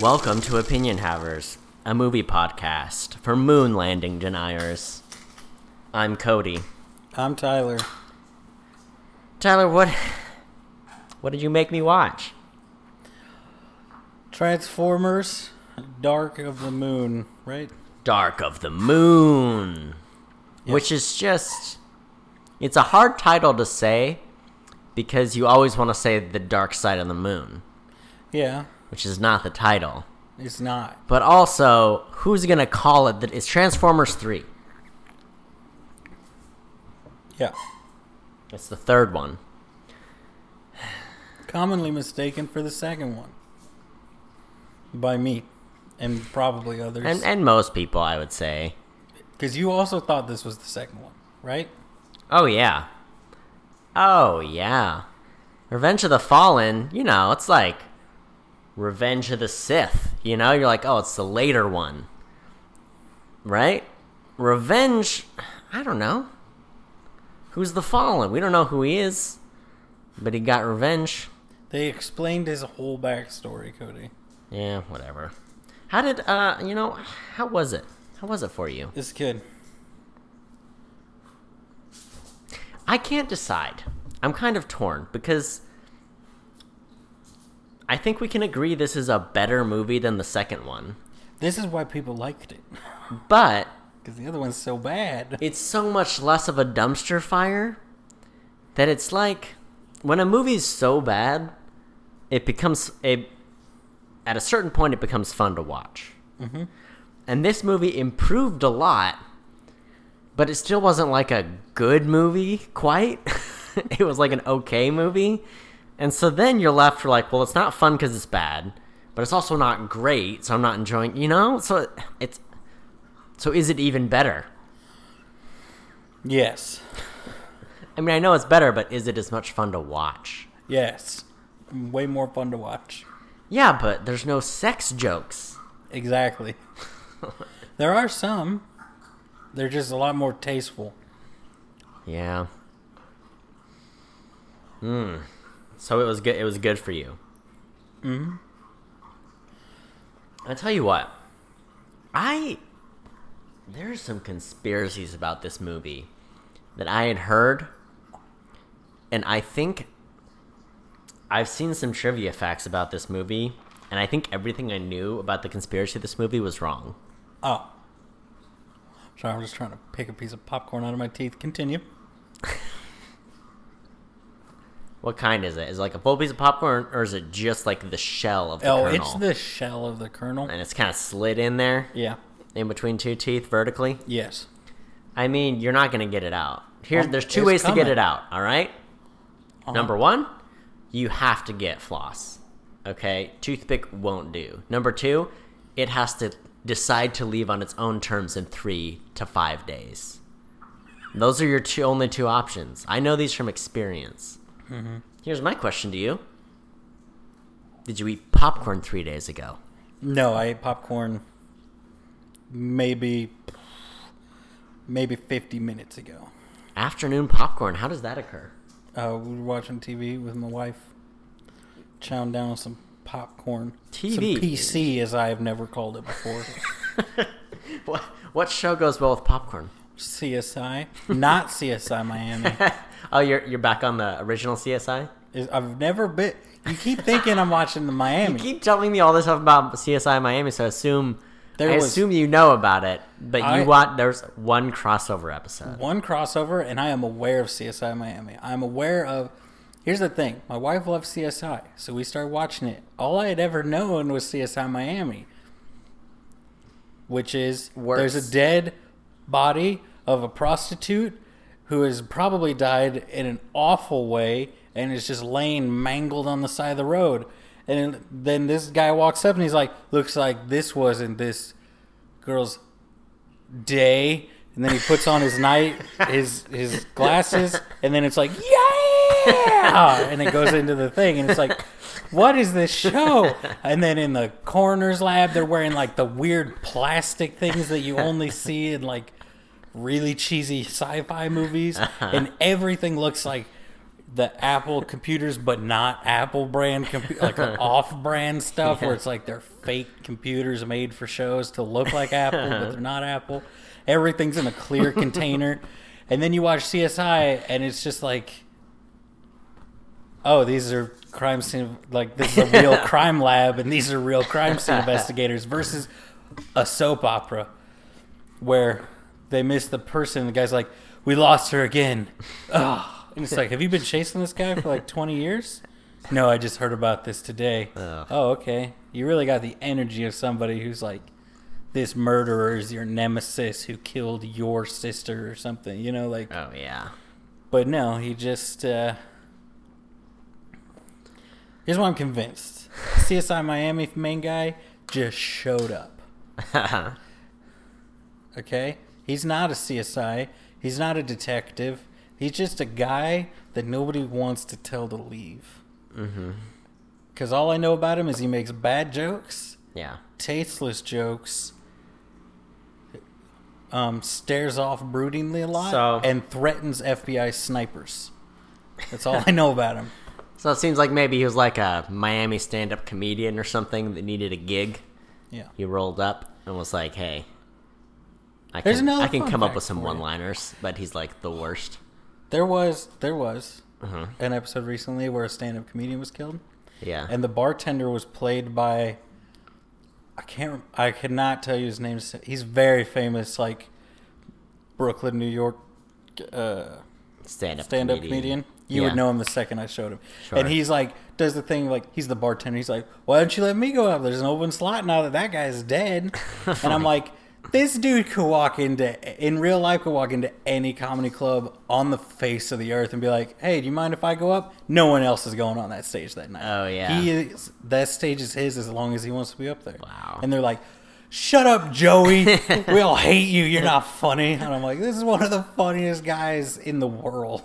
Welcome to Opinion Havers, a movie podcast for moon landing deniers. I'm Cody. I'm Tyler. Tyler, what what did you make me watch? Transformers Dark of the Moon, right? Dark of the Moon, Yeah. which is just it's a hard title to say because you always want to say the dark side of the moon, Yeah, which is not the title. it's not. But also, who's going to call it that it's Transformers 3. Yeah. It's the third one. Commonly mistaken for the second one. By me. And probably others. And and most people, I would say. Because you also thought this was the second one, right? Oh yeah. Oh yeah. Revenge of the Fallen, you know, it's like Revenge of the Sith. You know, you're like, oh, it's the later one. Right? Revenge, I don't know. Who's the Fallen? We don't know who he is. But he got revenge. They explained his whole backstory, Cody. Yeah, whatever. How did, uh, you know, how was it? How was it for you? This kid. I can't decide. I'm kind of torn because I think we can agree this is a better movie than the second one. This is why people liked it. But Because the other one's so bad. it's so much less of a dumpster fire that it's like when a movie's so bad, it becomes a at a certain point it becomes fun to watch. Mhm. And this movie improved a lot, but it still wasn't like a good movie quite. it was like an okay movie. And so then you're left for like, well, it's not fun because it's bad, but it's also not great, so I'm not enjoying. You know, so it's so is it even better? Yes. I mean, I know it's better, but is it as much fun to watch? Yes. Way more fun to watch. Yeah, but there's no sex jokes. Exactly. there are some. They're just a lot more tasteful. Yeah. Hmm. So it was good. It was good for you. hmm I tell you what, I there's some conspiracies about this movie that I had heard, and I think I've seen some trivia facts about this movie, and I think everything I knew about the conspiracy of this movie was wrong. Oh. Sorry, I'm just trying to pick a piece of popcorn out of my teeth. Continue. What kind is it? Is it like a full piece of popcorn, or is it just like the shell of the oh, kernel? it's the shell of the kernel. and it's kind of slid in there Yeah. in between two teeth vertically. Yes. I mean, you're not gonna get it out. Here, Um, there's two ways to get it out. All right? Uh-huh. Number one, you have to get floss. Okay, toothpick won't do. Number two, it has to decide to leave on its own terms in three to five days. Those are your two only two options. I know these from experience. Mm-hmm. Here's my question to you: Did you eat popcorn three days ago? No, I ate popcorn maybe maybe 50 minutes ago. Afternoon popcorn. How does that occur? Uh, we were watching TV with my wife, chowing down on some popcorn. TV. Some PC, as I have never called it before. What what show goes well with popcorn? CSI. Not CSI Miami. oh, you're you're back on the original CSI. I've never been. You keep thinking I'm watching the Miami. You keep telling me all this stuff about CSI Miami, so I assume There I was- assume you know about it. But I- you want there's one crossover episode. One crossover, and I am aware of CSI Miami. I'm aware of. Here's the thing: my wife loves CSI, so we started watching it. All I had ever known was CSI Miami, which is Works. there's a dead body of a prostitute who has probably died in an awful way and is just laying mangled on the side of the road. And then this guy walks up and he's like, "Looks like this wasn't this girl's day." And then he puts on his night his his glasses, and then it's like, "Yeah!" And it goes into the thing, and it's like, "What is this show?" And then in the coroner's lab, they're wearing like the weird plastic things that you only see in like really cheesy sci-fi movies, uh-huh. and everything looks like the Apple computers, but not Apple brand, compu- like off-brand stuff, where it's like they're fake computers made for shows to look like Apple, but uh-huh. they're not Apple. Everything's in a clear container, and then you watch CSI, and it's just like, oh, these are crime scene, like this is a real crime lab, and these are real crime scene investigators versus a soap opera where they miss the person. The guy's like, "We lost her again." Oh, and it's like, "Have you been chasing this guy for like twenty years?" No, I just heard about this today. Ugh. Oh, okay. You really got the energy of somebody who's like, "This murderer is your nemesis who killed your sister or something." You know, like. Oh yeah. But no, he just. Uh... Here's what I'm convinced: CSI Miami main guy just showed up. Okay, he's not a CSI. He's not a detective. He's just a guy that nobody wants to tell to leave. mm-hmm. Because all I know about him is he makes bad jokes, Yeah. tasteless jokes, um, stares off broodingly a lot, So- and threatens FBI snipers. That's all I know about him. So it seems like maybe he was like a Miami stand-up comedian or something that needed a gig. Yeah. He rolled up and was like, "Hey, I There's can another I can fun come up fact with some for you. one-liners," but he's like the worst. There was there was Uh-huh. an episode recently where a stand-up comedian was killed, Yeah. and the bartender was played by I can't I cannot tell you his name. He's very famous, like Brooklyn, New York, uh, stand-up stand-up comedian. You Yeah. would know him the second I showed him. Sure. And he's like, does the thing like he's the bartender. He's like, why don't you let me go up? There's an open slot now that that guy's dead. and I'm like, this dude could walk into in real life could walk into any comedy club on the face of the earth and be like, hey, do you mind if I go up? No one else is going on that stage that night. Oh, yeah. he is that stage is his as long as he wants to be up there. Wow. And they're like. Shut up, Joey. we all hate you. You're not funny. And I'm like, this is one of the funniest guys in the world.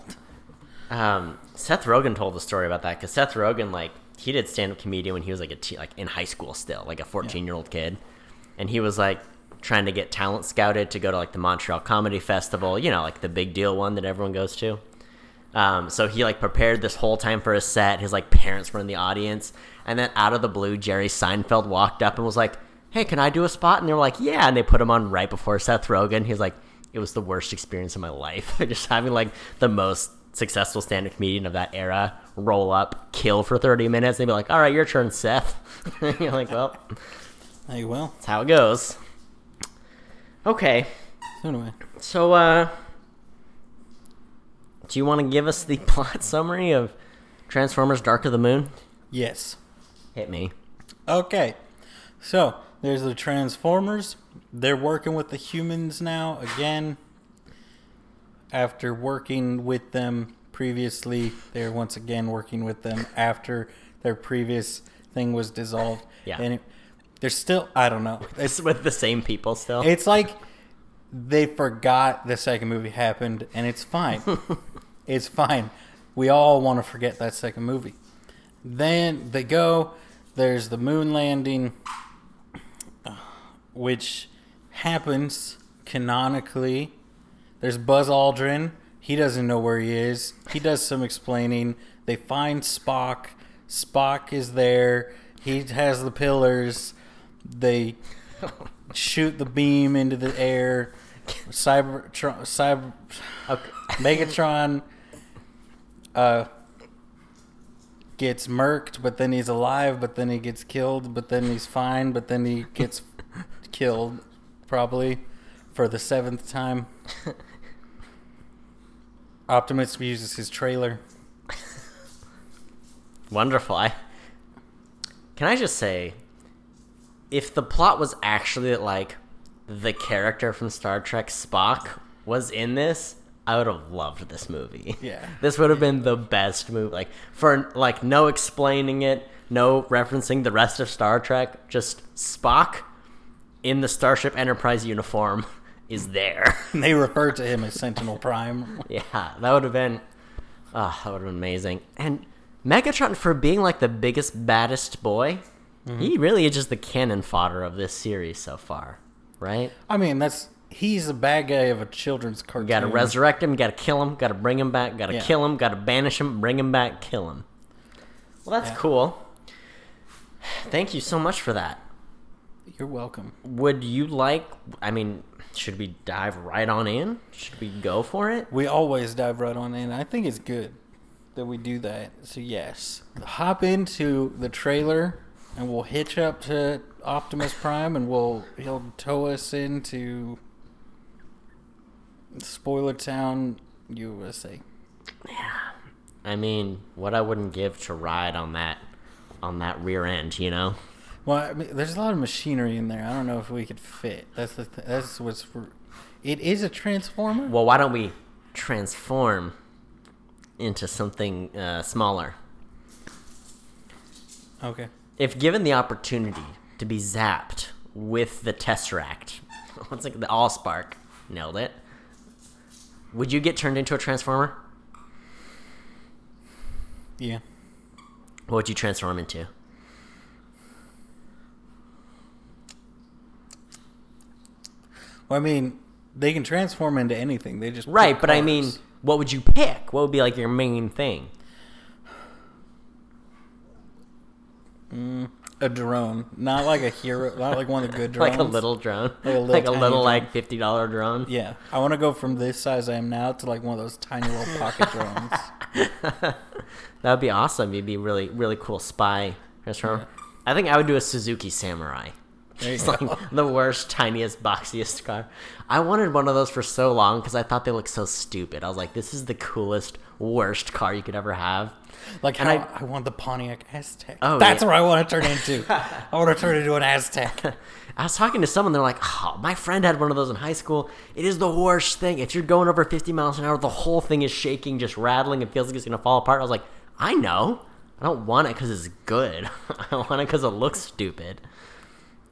Um, Seth Rogen told the story about that because Seth Rogen, like, he did stand-up comedian when he was like a like in high school still, like a fourteen-year-old kid, and he was like trying to get talent scouted to go to like the Montreal Comedy Festival, you know, like the big deal one that everyone goes to. Um, so he like prepared this whole time for his set. His like parents were in the audience, and then out of the blue, Jerry Seinfeld walked up and was like, "Hey, can I do a spot?" And they were like, "Yeah," and they put him on right before Seth Rogen. He's like, "It was the worst experience of my life, just having like the most successful stand-up comedian of that era roll up, kill for thirty minutes, and be like, "All right, your turn, Seth." You're like, "Well, Hey, well, that's how it goes." Okay, so anyway. so uh, do you want to give us the plot summary of Transformers: Dark of the Moon? Yes. Hit me. Okay. So there's the Transformers. They're working with the humans now again. After working with them previously, they're once again working with them after their previous thing was dissolved. Yeah. And it, they're still, I don't know. It's with the same people still. It's like they forgot the second movie happened, and it's fine. it's fine. We all want to forget that second movie. Then they go. There's the moon landing, uh, which happens canonically. There's Buzz Aldrin. He doesn't know where he is. He does some explaining. They find Spock. Spock is there. He has the pillars. They shoot the beam into the air. Cybertron, Cyber, okay. Megatron uh, gets murked, but then he's alive, but then he gets killed, but then he's fine, but then he gets killed, probably for the seventh time. Optimus uses his trailer. Wonderful. I can I just say, if the plot was actually that like the character from Star Trek Spock was in this, I would have loved this movie. Yeah. This would have been the best movie. Like for like no explaining it, no referencing the rest of Star Trek, just Spock in the Starship Enterprise uniform is there. They refer to him as Sentinel Prime. Yeah, that would have been, ah, that would have been amazing. And Megatron, for being like the biggest, baddest boy, Mm-hmm. he really is just the cannon fodder of this series so far, right? I mean, that's he's the bad guy of a children's cartoon. You gotta resurrect him, gotta kill him, gotta bring him back, gotta Yeah. kill him, gotta banish him, bring him back, kill him. Well, that's Yeah. cool. Thank you so much for that. You're welcome. Would you like, I mean, should we dive right on in? Should we go for it? We always dive right on in. I think it's good that we do that. So yes, hop into the trailer, and we'll hitch up to Optimus Prime, and we'll he'll tow us into Spoiler Town, USA. Yeah, I mean, what I wouldn't give to ride on that, on that rear end, you know? Well, I mean, there's a lot of machinery in there. I don't know if we could fit. That's the th- that's what's for. It is a transformer. Well, why don't we transform into something uh, smaller? Okay. If given the opportunity to be zapped with the Tesseract, what's like the Allspark, nailed it. Would you get turned into a transformer? Yeah. What would you transform into? Well, I mean, they can transform into anything. They just Right, but I mean, what would you pick? What would be like your main thing? Mm, a drone, not like a hero, not like one of the good drones. Like a little drone, Like a little like a little like fifty dollar drone. Yeah, I want to go from this size I am now to like one of those tiny little pocket drones. That would be awesome. You'd be really, really cool spy transformer. I think I would do a Suzuki Samurai. It's like the worst, tiniest, boxiest car. I wanted one of those for so long because I thought they looked so stupid. I was like, this is the coolest, worst car you could ever have. Like And I- I, want the Pontiac Aztek. Oh, That's yeah. what I want to turn into. I want to turn into an Aztek. I was talking to someone, they're like, oh, my friend had one of those in high school. It is the worst thing. If you're going over 50 miles an hour, the whole thing is shaking, just rattling. It feels like it's going to fall apart. I was like, I know. I don't want it because it's good. I want it because it looks stupid.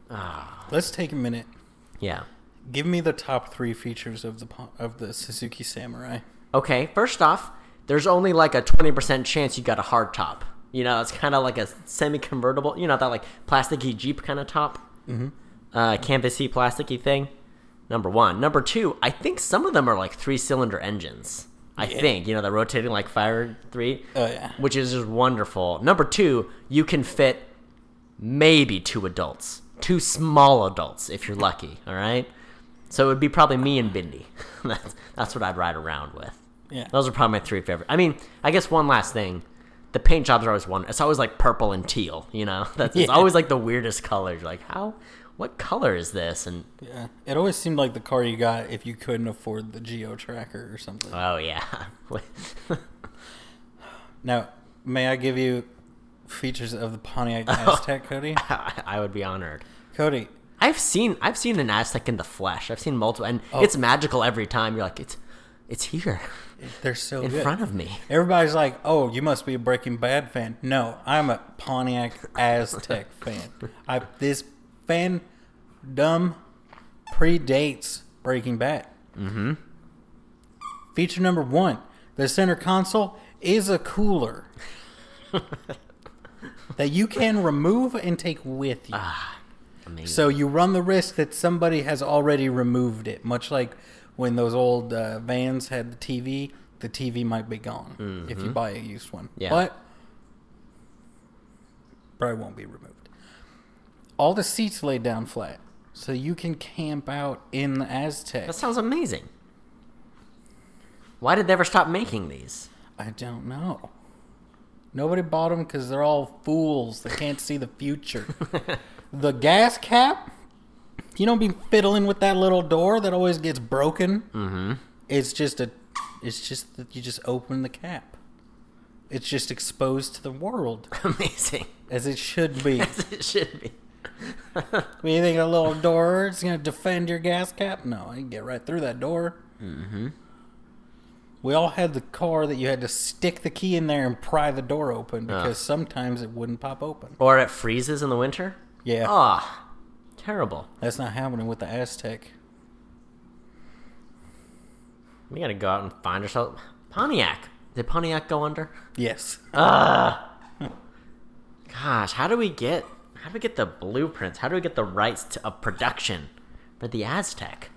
Ah. Let's take a minute. Yeah. Give me the top three features of the of the Suzuki Samurai. Okay, first off, there's only like a 20% chance you got a hard top. You know, it's kind of like a semi convertible, you know, that like plasticky Jeep kind of top. Mm-hmm. Uh, canvasy, plasticky thing. Number one. Number two, I think some of them are like three cylinder engines. I think, you know, they're rotating like fire three. Oh, yeah. Which is just wonderful. Number two, you can fit maybe two adults. Two small adults if you're lucky, all right? So it would be probably me and Bindi. that's, that's what I'd ride around with. Yeah. Those are probably my three favorite. I mean, I guess one last thing. The paint jobs are always one. It's always like purple and teal, you know? That's it's Yeah. always like the weirdest colors. You're like, how what color is this? And Yeah. It always seemed like the car you got if you couldn't afford the Geo Tracker or something. oh yeah. Now, may I give you features of the Pontiac Oh. Aztek, Cody? I would be honored. Cody, I've seen I've seen an Aztek in the flesh. I've seen multiple and Oh. it's magical every time. You're like, it's it's here they're so in good. front of me. Everybody's like, "Oh, you must be a Breaking Bad fan." No, I'm a Pontiac Aztek fan. I this fandom predates Breaking Bad. Mm-hmm. Feature number one: the center console is a cooler that you can remove and take with you. Amazing. So you run the risk that somebody has already removed it, much like when those old uh, vans had the TV. The TV might be gone if you buy a used one, Yeah. but probably won't be removed. All the seats laid down flat, so you can camp out in the Aztek. that sounds amazing. Why did they ever stop making these? I don't know. Nobody bought them because they're all fools. They can't see the future. the gas cap, you don't be fiddling with that little door that always gets broken. Mm-hmm. It's just a, it's just that you just open the cap. It's just exposed to the world Amazing. as it should be. As it should be. you think a little door is gonna defend your gas cap? No, I can get right through that door. Mm-hmm. We all had the car that you had to stick the key in there and pry the door open because sometimes it wouldn't pop open. Or it freezes in the winter? Yeah, Ah, terrible. that's not happening with the Aztek. We gotta go out and find ourselves. Pontiac. Did Pontiac go under? Yes, Gosh, how do we get how do we get the blueprints? How do we get the rights to, of production for the Aztek?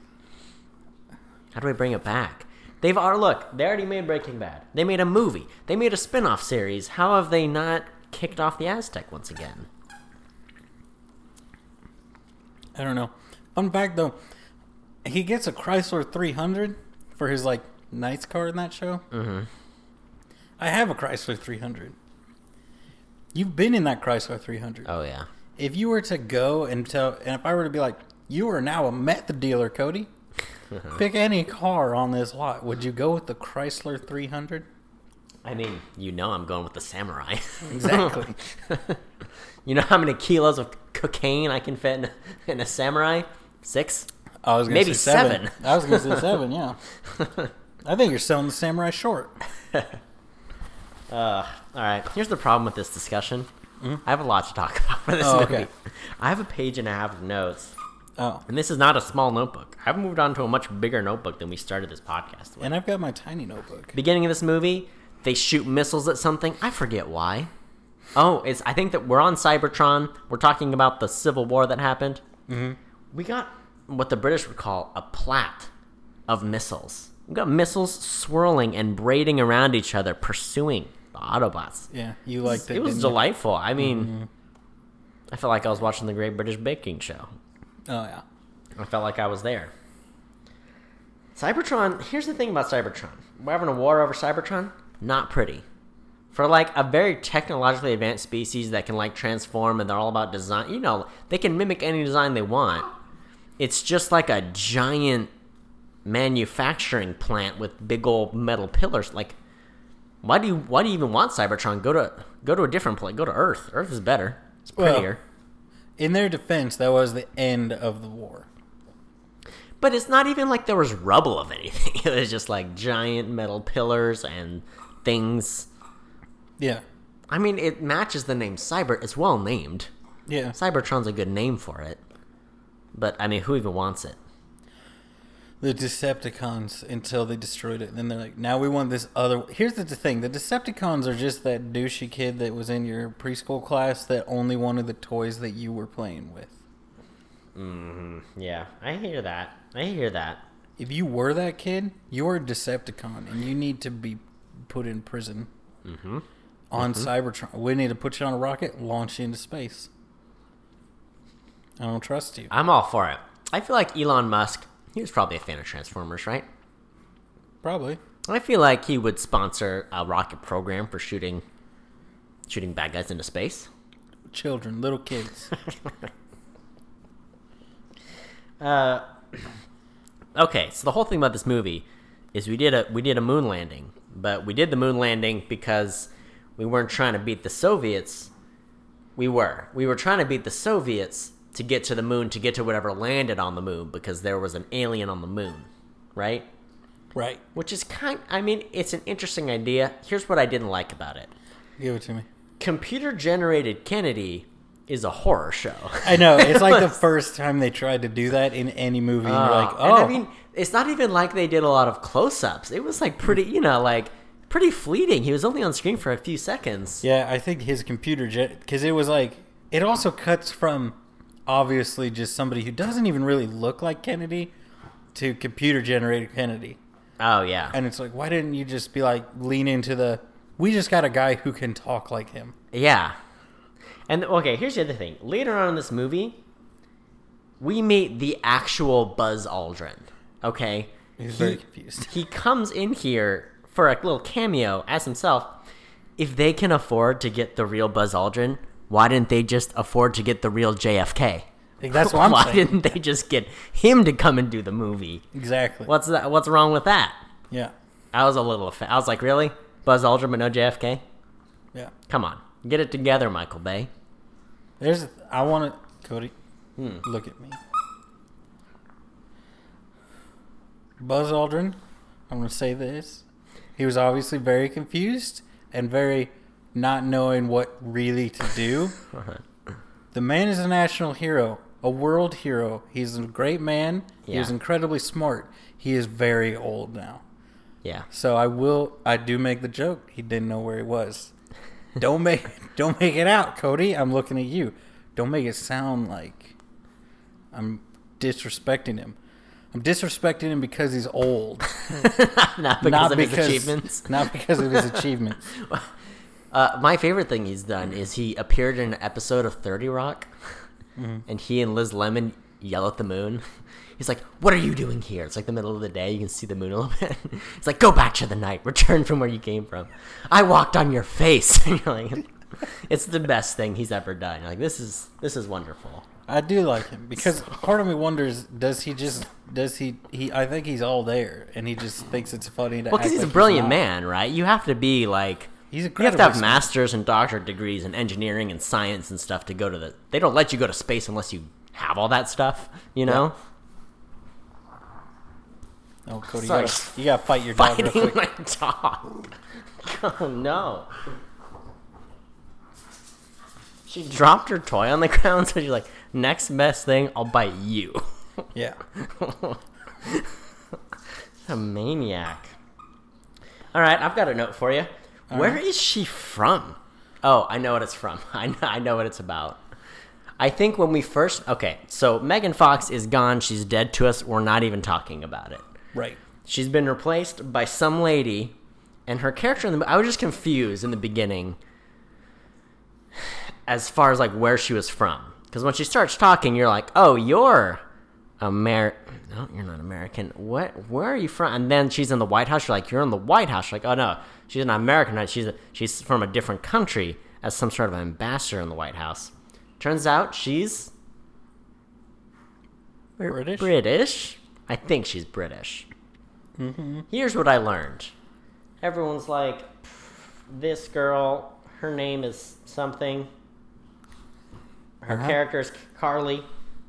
How do I bring it back? They've already look. They already made Breaking Bad. They made a movie. They made a spin-off series. How have they not kicked off the Aztek once again? I don't know. Fun fact though, he gets a Chrysler 300 for his like Knights car in that show. Mm-hmm. I have a Chrysler 300. You've been in that Chrysler 300. Oh yeah. If you were to go and tell, and if I were to be like, you are now a meth dealer, Cody. Pick any car on this lot. Would you go with the Chrysler 300? I mean, you know, I'm going with the Samurai. Exactly. you know how many kilos of cocaine I can fit in, in a Samurai? Six. I was gonna Maybe say seven. seven. I was gonna say seven. Yeah. I think you're selling the Samurai short. Uh, all right. Here's the problem with this discussion. I have a lot to talk about for this Oh, movie. okay. I have a page and a half of notes, Oh, and this is not a small notebook. I've moved on to a much bigger notebook than we started this podcast with. and I've got my tiny notebook. Beginning of this movie, they shoot missiles at something. I forget why. Oh, it's. I think that we're on Cybertron. We're talking about the Civil War that happened. Mm-hmm. We got what the British would call a plat of missiles. We got missiles swirling and braiding around each other, pursuing the Autobots. Yeah, you liked it. It was didn't you? delightful. I mean, I felt like I was watching the Great British Baking Show. Oh yeah. I felt like I was there. Cybertron, here's the thing about Cybertron. We're having a war over Cybertron. Not pretty. For like a very technologically advanced species that can like transform and they're all about design, you know, they can mimic any design they want. It's just like a giant manufacturing plant with big old metal pillars. Like, why do you why do you even want Cybertron? Go to go to a different place. Go to Earth. Earth is better. It's Well- prettier. In their defense, that was the end of the war. But it's not even like there was rubble of anything. It was just like giant metal pillars and things. Yeah. I mean, it matches the name Cyber. It's well named. Yeah. Cybertron's a good name for it. But I mean, who even wants it? The Decepticons until they destroyed it. And then they're like, now we want this other. Here's the thing the Decepticons are just that douchey kid that was in your preschool class that only wanted the toys that you were playing with. Mm, hmm. yeah, I hear that. I hear that. If you were that kid, you're a Decepticon and you need to be put in prison Mm-hmm. On Cybertron. We need to put you on a rocket, launch you into space. I don't trust you. I'm all for it. I feel like Elon Musk. He was probably a fan of Transformers, right? Probably. I feel like he would sponsor a rocket program for shooting, shooting bad guys into space. Children, little kids. Uh, okay, so the whole thing about this movie is we did a we did a moon landing, but we did the moon landing because we weren't trying to beat the Soviets. We were. We were trying to beat the Soviets to get to the moon to get to whatever landed on the moon because there was an alien on the moon, right? right. Which is kind I mean, it's an interesting idea. Here's what I didn't like about it. Give it to me. Computer generated Kennedy is a horror show. I know. It's like the first time they tried to do that in any movie. And you're like, Uh, oh. and I mean, it's not even like they did a lot of close-ups. It was like pretty, you know, like pretty fleeting. He was only on screen for a few seconds. yeah, I think his computer. Because it was like. It also cuts from obviously just somebody who doesn't even really look like Kennedy to computer generated Kennedy. Oh yeah, And it's like, why didn't you just be like, lean into the. We just got a guy who can talk like him. yeah. And okay, here's the other thing. Later on in this movie, we meet the actual Buzz Aldrin. Okay, He's He- very confused. He comes in here for a little cameo as himself. If they can afford to get the real Buzz Aldrin, why didn't they just afford to get the real JFK? That's what I'm why saying. didn't they just get him to come and do the movie? Exactly. What's that? What's wrong with that? Yeah. I was a little. Affa- I was like, really, Buzz Aldrin, but no JFK? Yeah. Come on, get it together, Michael Bay. There's. I want to. Cody, Hmm. look at me. Buzz Aldrin, I'm going to say this. He was obviously very confused and very not knowing what really to do. the man is a national hero, a world hero. He's a great man. He was incredibly smart. He is very old now. Yeah, So I will. I do make the joke. He didn't know where he was. Don't make. don't make it out, Cody. I'm looking at you. Don't make it sound like I'm disrespecting him. I'm disrespecting him because he's old, Not because not of because his achievements. not because of his achievements. Uh, my favorite thing he's done is he appeared in an episode of 30 Rock, Mm-hmm. and he and Liz Lemon yell at the moon. He's like, "What are you doing here?" It's like the middle of the day. You can see the moon a little bit. He's like, "Go back to the night. Return from where you came from." I walked on your face. And you're like, it's the best thing he's ever done. You're like this is this is wonderful. I do like him because part of me wonders: does he just does he he? I think he's all there, and he just thinks it's funny to. Well, because he's a brilliant not. man, right? You have to be like. He's a. You have to have masters and doctorate degrees in engineering and science and stuff to go to the. They don't let you go to space unless you have all that stuff. You know, Oh, Cody, you gotta, you gotta fight your dog real fighting quick. my dog. Oh no! She dropped her toy on the ground, so she's like, "Next best thing, I'll bite you." Yeah. a maniac. All right, I've got a note for you. Where is she from? Oh, I know what it's from. I know, I know what it's about. I think when we first okay, so Megan Fox is gone. She's dead to us. We're not even talking about it. Right. She's been replaced by some lady, and her character in the I was just confused in the beginning as far as like where she was from. Because when she starts talking, you're like, oh, you're Amer. No, you're not American. What? Where are you from? And then she's in the White House. You're like, you're in the White House. You're like, oh no, she's not American. right? She's she's from a different country as some sort of ambassador in the White House. Turns out she's British. British. I think she's British. Hmm. Here's what I learned. Everyone's like, this girl, her name is something. Her Uh-huh. character is Carly.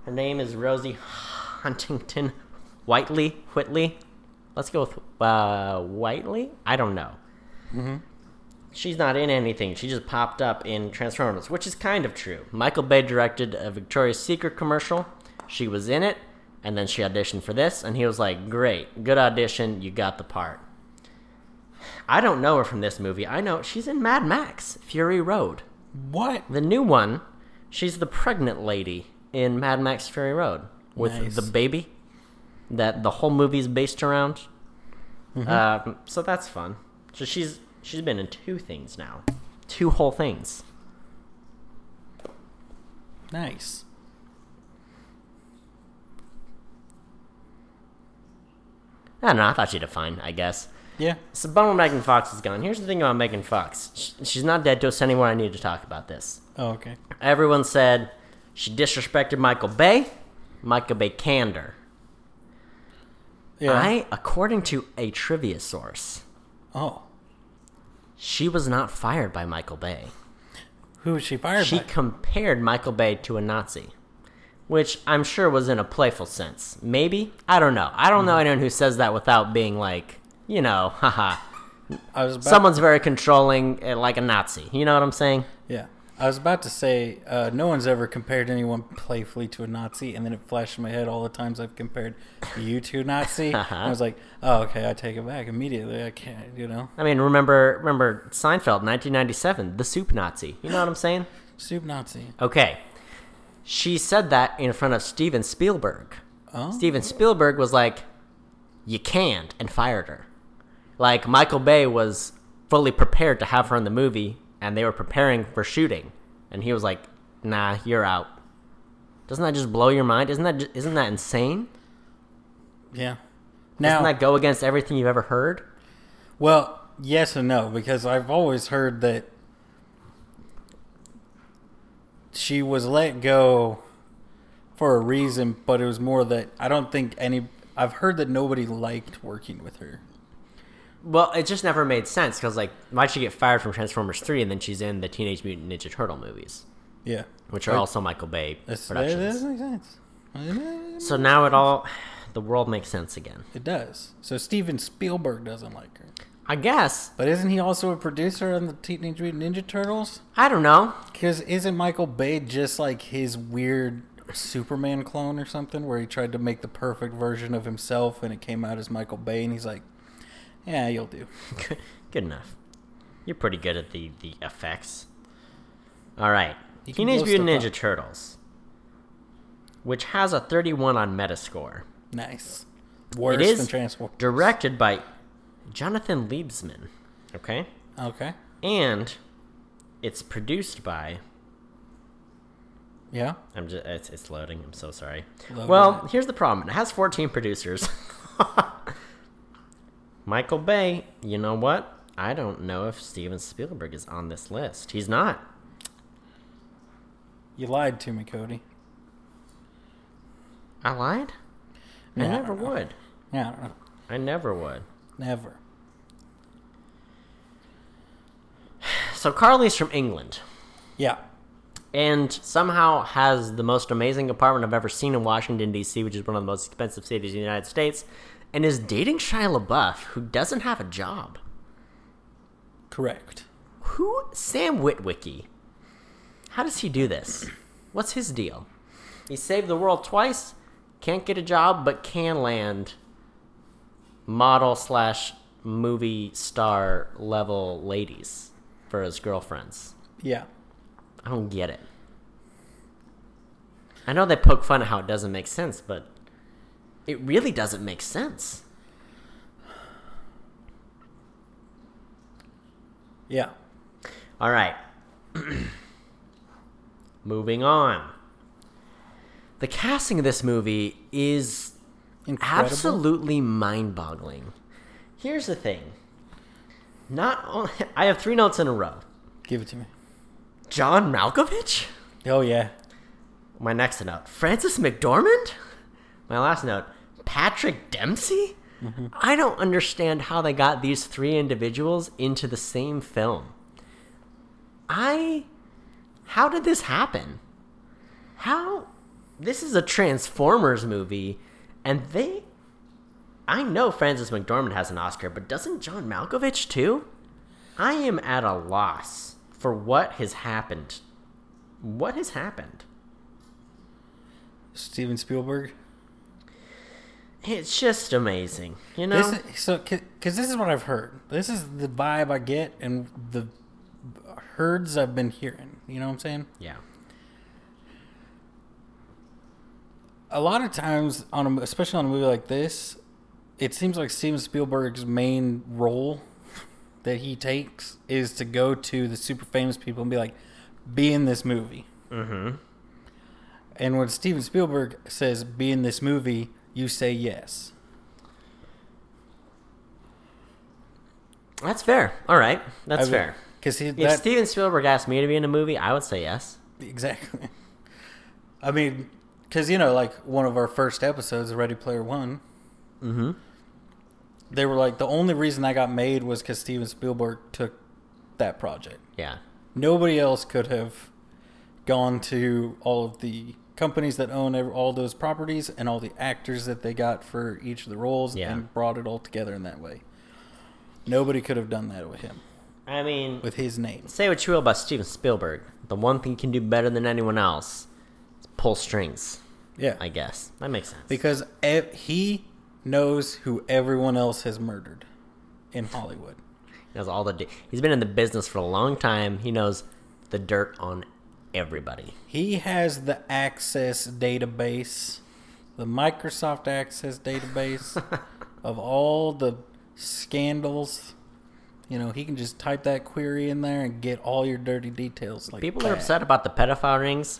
Her name is Rosie Huntington Whiteley. Whitley. Let's go with uh, Whiteley. I don't know. She's not in anything. She just popped up in Transformers, which is kind of true. Michael Bay directed a Victoria's Secret commercial. She was in it, and then she auditioned for this, and he was like, "Great, good audition. You got the part." I don't know her from this movie. I know she's in Mad Max: Fury Road, What? the new one. She's the pregnant lady in Mad Max: Fury Road with Nice. the baby that the whole movie's based around. Um, so that's fun. So she's she's been in two things now, two whole things. Nice. I don't know. I thought she'd have fine. I guess. Yeah. So bummer Megan Fox is gone. Here's the thing about Megan Fox. She's not dead to us anymore. I need to talk about this. Oh, okay. Everyone said she disrespected Michael Bay. Michael Bay canned her. Yeah. I, according to a trivia source, oh. she was not fired by Michael Bay. Who was she fired She by? She compared Michael Bay to a Nazi, which I'm sure was in a playful sense. Maybe? I don't know. I don't know anyone who says that without being like, you know, haha. I was about, Someone's very controlling, uh, like a Nazi. You know what I'm saying? Yeah. I was about to say, uh, no one's ever compared anyone playfully to a Nazi, and then it flashed in my head all the times I've compared you to a Nazi. Uh-huh. I was like, oh, okay, I take it back immediately. I can't, you know. I mean, remember, remember Seinfeld, 1997, the soup Nazi. You know what I'm saying? Soup Nazi. Okay. She said that in front of Steven Spielberg. Oh. Steven Spielberg was like, "You can't," and fired her. Like Michael Bay was fully prepared to have her in the movie, and they were preparing for shooting, and he was like, "Nah, you're out." Doesn't that just blow your mind? Isn't that isn't that insane? Yeah. Now, Doesn't that go against everything you've ever heard? well, yes and no, because I've always heard that she was let go for a reason, but it was more that I don't think any. I've heard that nobody liked working with her. Well, it just never made sense because like, why'd she get fired from Transformers Three, and then she's in the Teenage Mutant Ninja Turtle movies, Yeah. which are also Michael Bay that, productions. that makes sense. So now it all, the world makes sense again. It does. So Steven Spielberg doesn't like her. I guess. But isn't he also a producer on the Teenage Mutant Ninja Turtles? I don't know. Because isn't Michael Bay just like his weird Superman clone or something where he tried to make the perfect version of himself and it came out as Michael Bay and he's like, yeah, you'll do. Good, enough. You're pretty good at the, the effects. All right. You Teenage Mutant Ninja up. Turtles, which has a 31 on Metascore. Nice. Worse it is than Transformers. directed by Jonathan Liebesman. Okay? Okay. And it's produced by Yeah. I'm just it's, it's loading. I'm so sorry. Loading well, it. here's the problem. It has 14 producers. Michael Bay, you know what? I don't know if Steven Spielberg is on this list. He's not. You lied to me, Cody. I lied? I I never know. would. Yeah, I don't know. I never would. Never. So Carly's from England Yeah. and somehow has the most amazing apartment I've ever seen in Washington D.C., which is one of the most expensive cities in the United States, and is dating Shia LaBeouf, who doesn't have a job. Correct. Who Sam Witwicky? How does he do this? What's his deal? He saved the world twice, can't get a job, but can land model slash movie star level ladies for his girlfriends. Yeah. I don't get it. I know they poke fun at how it doesn't make sense, but it really doesn't make sense. Yeah. All right. Moving on. The casting of this movie is Incredible. absolutely mind-boggling. Here's the thing. Not only, I have three notes in a row. Give it to me. John Malkovich? Oh yeah. My next note, Frances McDormand? My last note, Patrick Dempsey? Mm-hmm. I don't understand how they got these three individuals into the same film. I. How did this happen? How. This is a Transformers movie, and they. I know Frances McDormand has an Oscar, but doesn't John Malkovich too? I am at a loss for what has happened. What has happened? Steven Spielberg. It's just amazing, you know. This is, so because this is what I've heard. This is the vibe I get and the herds I've been hearing. You know what I'm saying? yeah, A lot of times on a, especially on a movie like this, it seems like Steven Spielberg's main role that he takes is to go to the super famous people and be like, "Be in this movie." mm-hmm. And when Steven Spielberg says, "Be in this movie," you say yes. That's fair. All right, that's fair. Because he If that, Steven Spielberg asked me to be in a movie, I would say yes. Exactly. I mean, because you know, like one of our first episodes, Ready Player One, Mm-hmm. they were like the only reason I got made was because Steven Spielberg took that project. Yeah, Nobody else could have gone to all of the companies that own all those properties and all the actors that they got for each of the roles Yeah. and brought it all together in that way. Nobody could have done that with him, I mean, with his name. say what you will about Steven Spielberg. The one thing he can do better than anyone else is pull strings. Yeah, I guess that makes sense. because ev- he knows who everyone else has murdered in Hollywood. He knows all the. di- He's been in the business for a long time. He knows the dirt on everybody. He has the Access database, the Microsoft Access database of all the scandals. You know, he can just type that query in there and get all your dirty details. Like People are upset about the pedophile rings.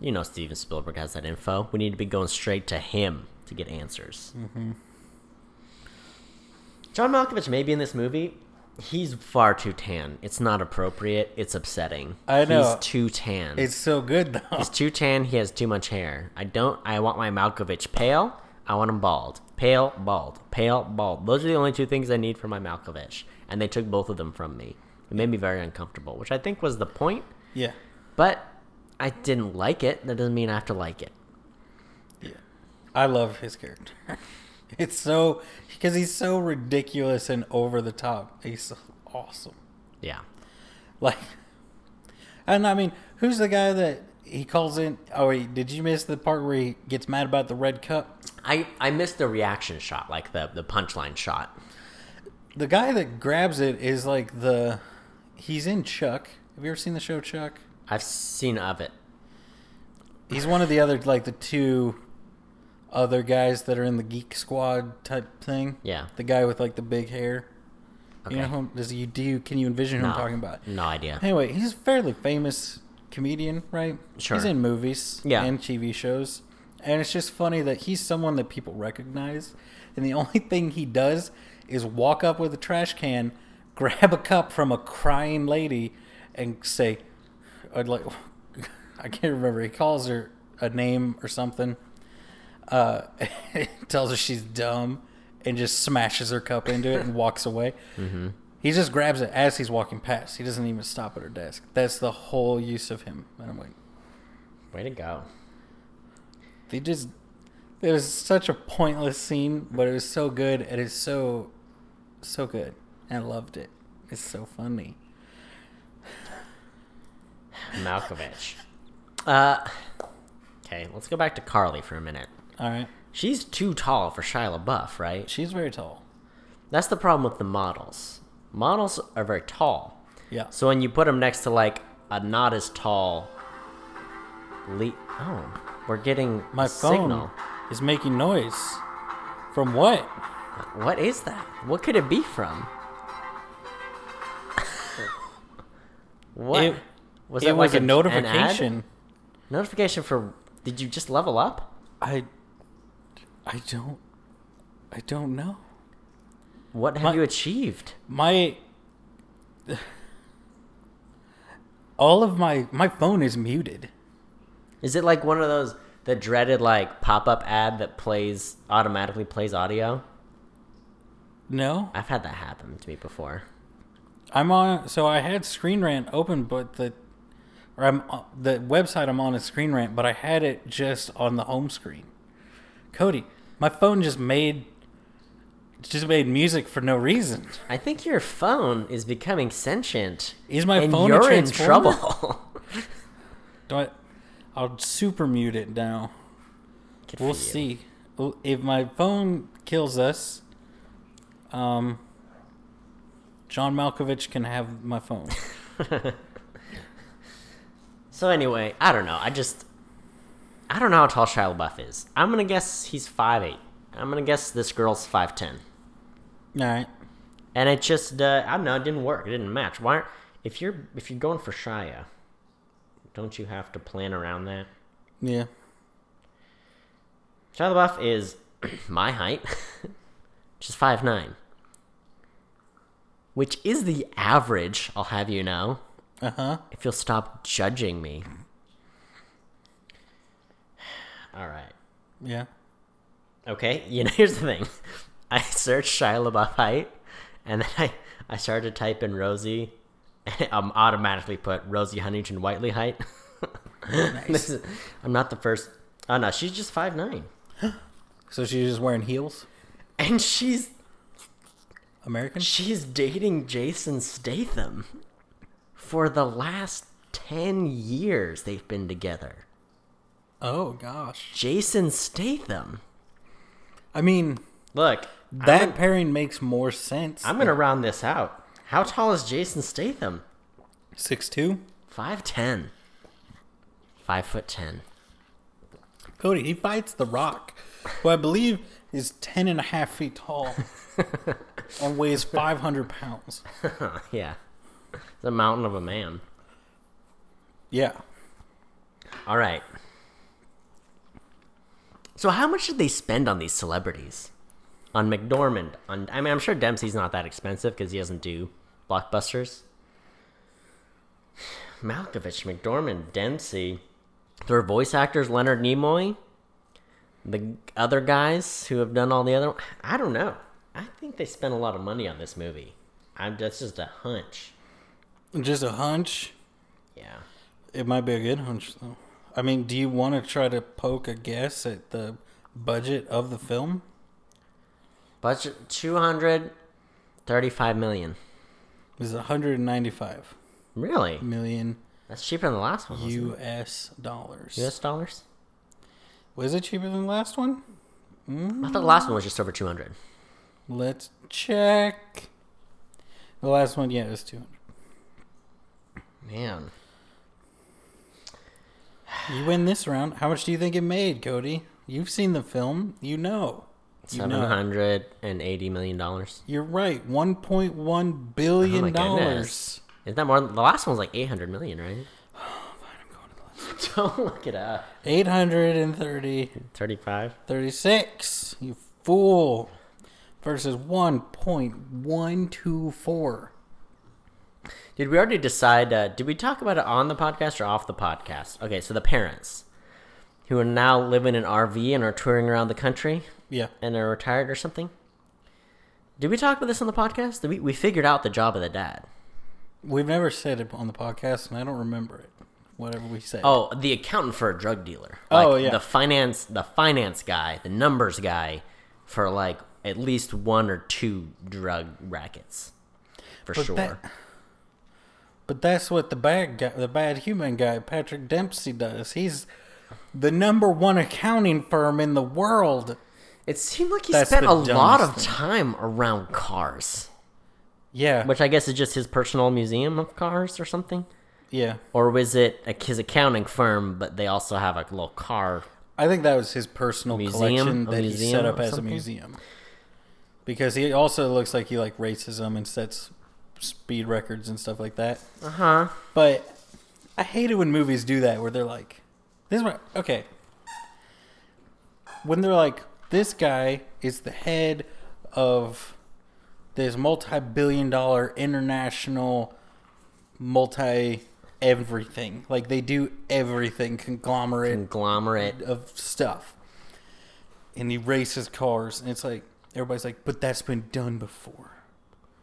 You know, Steven Spielberg has that info. We need to be going straight to him to get answers. Mm-hmm. John Malkovich may be in this movie. He's far too tan. It's not appropriate. It's upsetting. I know. He's too tan. It's so good though. He's too tan. He has too much hair. I don't. I want my Malkovich pale. I want him bald. Pale, bald. Pale, bald. Those are the only two things I need for my Malkovich. And they took both of them from me. It made me very uncomfortable, which I think was the point. Yeah, But I didn't like it. That doesn't mean I have to like it. yeah. I love his character. It's so because he's so ridiculous and over the top. He's awesome. Yeah. Like, and I mean, who's the guy that he calls in? Oh, wait, did you miss the part where he gets mad about the red cup? I, I missed the reaction shot, like the, the punchline shot. The guy that grabs it is like the. He's in Chuck. Have you ever seen the show Chuck? I've seen of it. He's one of the other, like the two other guys that are in the Geek Squad type thing. Yeah. The guy with like the big hair. Okay. You know whom does you do you can you envision who I'm talking about? No idea. Anyway, he's a fairly famous comedian, right? Sure. He's in movies Yeah. and TV shows. And it's just funny that he's someone that people recognize. And the only thing he does is walk up with a trash can, grab a cup from a crying lady, and say, I'd like, I can't remember. He calls her a name or something. Uh, tells her she's dumb and just smashes her cup into it and walks away. Mm-hmm. He just grabs it as he's walking past. He doesn't even stop at her desk. That's the whole use of him. And I'm like, Way to go. they just. It was such a pointless scene, but it was so good. It is so, so good. I loved it. It's so funny. Malkovich. Uh, okay, let's go back to Carly for a minute. All right. She's too tall for Shia LaBeouf, right? She's very tall. That's the problem with the models. Models are very tall. Yeah. So when you put them next to like a not as tall le- Oh, we're getting My phone signal. is making noise. From what? What is that? What could it be from? what? It, was it was like a an- an ad? notification. Notification for. Did you just level up? I. I don't. I don't know. What have My- you achieved? My. All of my my phone is muted. Is it like one of those the dreaded like pop up ad that plays automatically plays audio? No, I've had that happen to me before. I'm on. So I had Screen Rant open, but the or I'm uh, the website I'm on is Screen Rant, but I had it just on the home screen. Cody, my phone just made just made music for no reason. I think your phone is becoming sentient. Is my and phone you're in trouble. Do I? I'll super mute it now. Good We'll see. If my phone kills us, um, John Malkovich can have my phone. So anyway, I don't know. I just I don't know how tall Shia LaBeouf is. I'm gonna guess he's 5'8". I'm gonna guess this girl's 5'10". All right. And it just uh, I don't know. It didn't work. It didn't match. Why? If you're if you're going for Shia, don't you have to plan around that? Yeah. Shia LaBeouf is my height, which is 5'9", which is the average. I'll have you know. Uh huh. If you'll stop judging me. All right. Yeah. Okay, you know, here's the thing. I searched Shia LaBeouf height, and then I, I started to type in Rosie, and I'm um, automatically put Rosie Huntington Whiteley height. This is- I'm not the first. Oh no, she's just five nine, So she's just wearing heels. and she's American. she's dating Jason Statham for the last ten years. They've been together. Oh gosh. Jason Statham. I mean, Look, that I'm, pairing makes more sense. I'm gonna round this out. How tall is Jason Statham? six two. Five ten. Five foot ten. Cody, he fights The Rock, who I believe is ten and a half feet tall and weighs five hundred pounds. yeah. It's a mountain of a man. Yeah. All right. So how much did they spend on these celebrities? On McDormand? On I mean, I'm sure Dempsey's not that expensive because he doesn't do blockbusters. Malkovich, McDormand, Dempsey. Their voice actors, Leonard Nimoy. The other guys who have done all the other. I don't know. I think they spent a lot of money on this movie. I'm that's just a hunch. Just a hunch. Yeah. It might be a good hunch, though. I mean, do you want to try to poke a guess at the budget of the film? Budget two hundred thirty-five million. It was 195 Really? million That's cheaper than the last one. wasn't it? U.S. dollars. U.S. dollars. Was it cheaper than the last one? I thought the last one was just over two hundred. Let's check. The last one, yeah, it was 200. Man, You win this round. How much do you think it made, Cody? You've seen the film. You know. You Seven know. hundred and eighty million dollars. You're right. One point one Oh billion dollars. goodness! Isn't that more? The last one was like eight hundred million, right? Don't look it up. 830, Thirty-five. 36. You fool. Versus 1.124. Did we already decide? Uh, did we talk about it on the podcast or off the podcast? Okay, so the parents who are now living in an RV and are touring around the country Yeah. and are retired or something. Did we talk about this on the podcast? We we figured out the job of the dad. We've never said it on the podcast, and I don't remember it. Whatever we said. Oh, the accountant for a drug dealer. Oh, yeah. The finance, the finance guy, the numbers guy, for like at least one or two drug rackets, for But sure. that- But that's what the bad guy, the bad human guy, Patrick Dempsey does. He's the number one accounting firm in the world. it seemed like he That's spent a lot of thing. time around cars, Yeah. which I guess is just his personal museum of cars or something. yeah. Or was it like his accounting firm, but they also have a little car? I think that was his personal Museum? collection that he set up as something? a museum. Because he also looks like he like racism and sets speed records and stuff like that. Uh huh. But I hate it when movies do that where they're like, this is what, okay. When they're like, this guy is the head of this multi billion dollar international multi everything. Like they do everything, conglomerate Conglomerate. of stuff. And he races cars, and it's like, everybody's like, but that's been done before.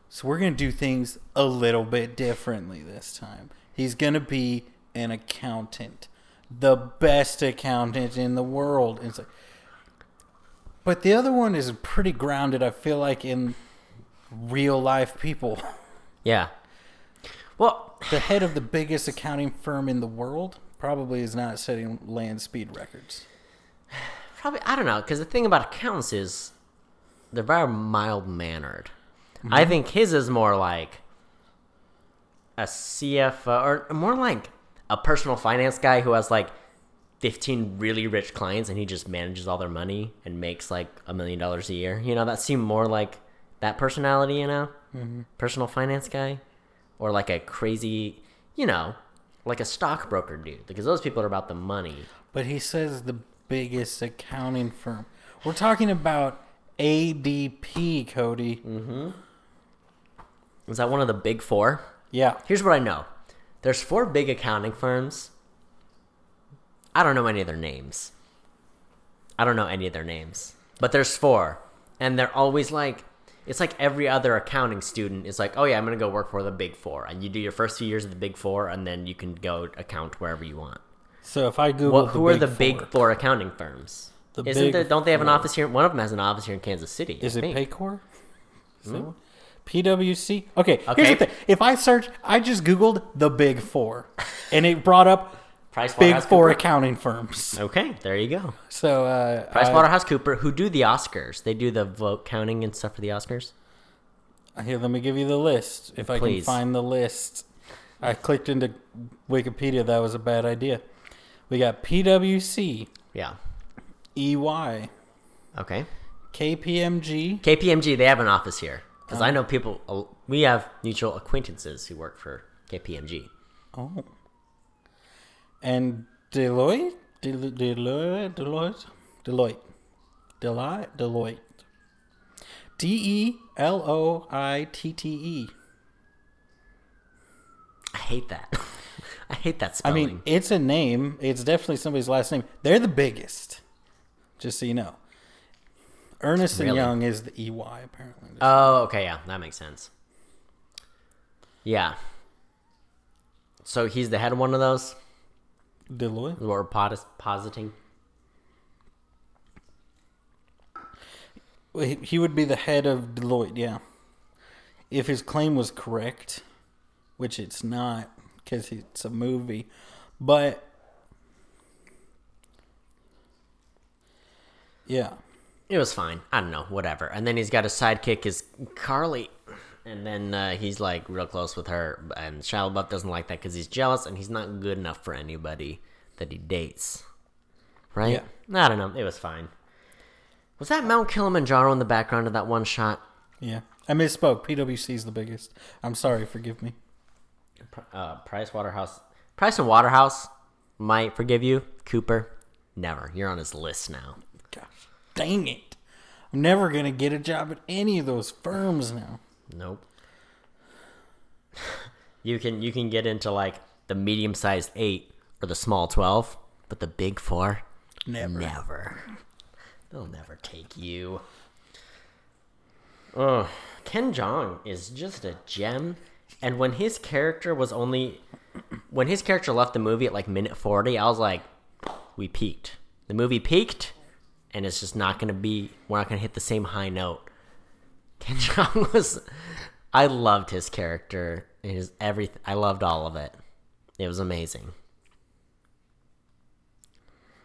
So we're going to do things a little bit differently this time. He's going to be an accountant, the best accountant in the world. And it's like, but the other one is pretty grounded, I feel like, in real life people. Yeah. Well, The head of the biggest accounting firm in the world probably is not setting land speed records. Probably I don't know because the thing about accountants is they're very mild mannered. Mm-hmm. I think his is more like a CFO or more like a personal finance guy who has like 15 really rich clients and he just manages all their money and makes like a million dollars a year. You know, that seemed more like that personality, you know? Mm-hmm. Personal finance guy or like a crazy, you know, like a stockbroker dude because those people are about the money. But he says the biggest accounting firm. We're talking about ADP, Cody. Is that one of the big four? Yeah. Here's what I know. There's four big accounting firms. I don't know any of their names. I don't know any of their names. But there's four. And they're always like it's like every other accounting student is like, "Oh yeah, I'm going to go work for the big 4." And you do your first few years of the big 4 and then you can go account wherever you want. So if I Google Well, the who are big the big 4 accounting firms? The Isn't big there don't they have an office here? One of them has an office here in Kansas City. is I it think. Paycor? Is that hmm? one? PwC. Okay, Okay. here's the thing. If I search, I just googled the big four, and it brought up big PricewaterhouseCoopers? four accounting firms. Okay, there you go. So uh, I- PricewaterhouseCooper, who do the Oscars. They do the vote counting and stuff for the Oscars. Here, let me give you the list. If I Please. can find the list. I clicked into Wikipedia. That was a bad idea. We got PwC, Yeah. EY, Okay. KPMG. KPMG, they have an office here. Because I know people, we have mutual acquaintances who work for KPMG. Oh. And Deloitte? Del- Deloitte? Deloitte? Deloitte. Deloitte? Deloitte. D E L O I T T E. I hate that. I hate that spelling. I mean, it's a name. It's definitely somebody's last name. They're the biggest. Just so you know. Ernest and Young is the EY, apparently. oh, okay, yeah, that makes sense. Yeah. So he's the head of one of those? Deloitte? We're pos- positing? He would be the head of Deloitte, yeah. If his claim was correct, which it's not, because it's a movie. But, yeah. It was fine. I don't know, whatever. And then he's got a sidekick is Carly, and then uh, he's like real close with her. And Shia LaBeouf doesn't like that because he's jealous and he's not good enough for anybody that he dates. right? Yeah. I don't know. It was fine. Was that Mount Kilimanjaro in the background of that one shot? Yeah. I misspoke. PwC is the biggest. I'm sorry. Forgive me. Uh, Price Waterhouse, Price and Waterhouse might forgive you. Cooper, never. You're on his list now. Dang it. I'm never going to get a job at any of those firms now. Nope. you can you can get into like the medium sized eight or the small twelve, but the big four, Never. never. They'll never take you. Oh, Ken Jeong is just a gem. And when his character was only when his character left the movie at like minute 40, I was like, we peaked. The movie peaked, and it's just not going to be, we're not going to hit the same high note. Ken Jeong was, I loved his character. His everything, I loved all of it. It was amazing.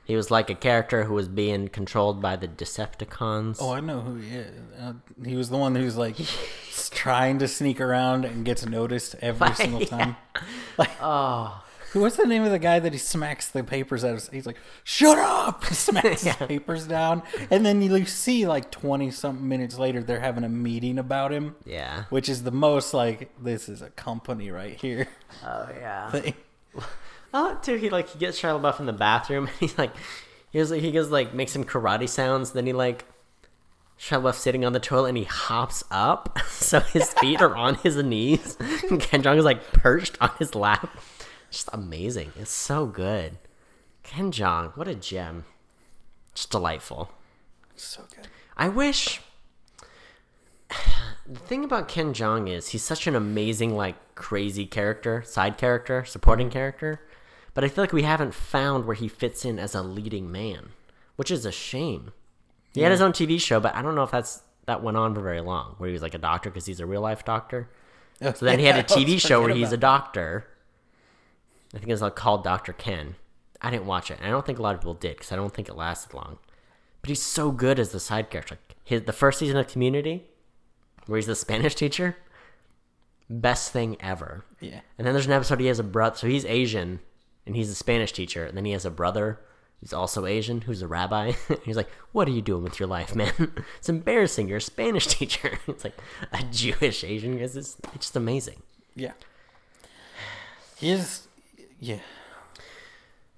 He was like a character who was being controlled by the Decepticons. Oh, I know who he is. Uh, he was the one who's like trying to sneak around and gets noticed every single Yeah. time. Like, oh. What's the name of the guy that he smacks the papers out of? He's like, "Shut up!" Smacks Yeah. his papers down, and then you see like twenty something minutes later they're having a meeting about him, Yeah. which is the most like this is a company right here Oh yeah. thing. Oh, too. He like he gets Shia LaBeouf in the bathroom, and he's like, he goes, he goes like makes some karate sounds. Then he like, Shia LaBeouf sitting on the toilet, and he hops up, so his feet are on his knees. And Ken Jeong is like perched on his lap. Just amazing. It's so good. Ken Jeong, what a gem. Just delightful. So good. I wish. The thing about Ken Jeong is he's such an amazing, like, crazy character, side character, supporting character. But I feel like we haven't found where he fits in as a leading man, which is a shame. He had his own TV show, but I don't know if that's that went on for very long, where he was like a doctor because he's a real life doctor. So then he had a TV show where he's a doctor. I think it's like called Doctor Ken. I didn't watch it. and I don't think a lot of people did because I don't think it lasted long. But he's so good as the side character. Like his, the first season of Community, where he's the Spanish teacher, best thing ever. Yeah. And then there's an episode he has a brother, so he's Asian, and he's a Spanish teacher, and then he has a brother who's also Asian, who's a rabbi. he's like, "What are you doing with your life, man? it's embarrassing. You're a Spanish teacher." it's like a Jewish Asian. It's just, it's just amazing. Yeah. He is, yeah.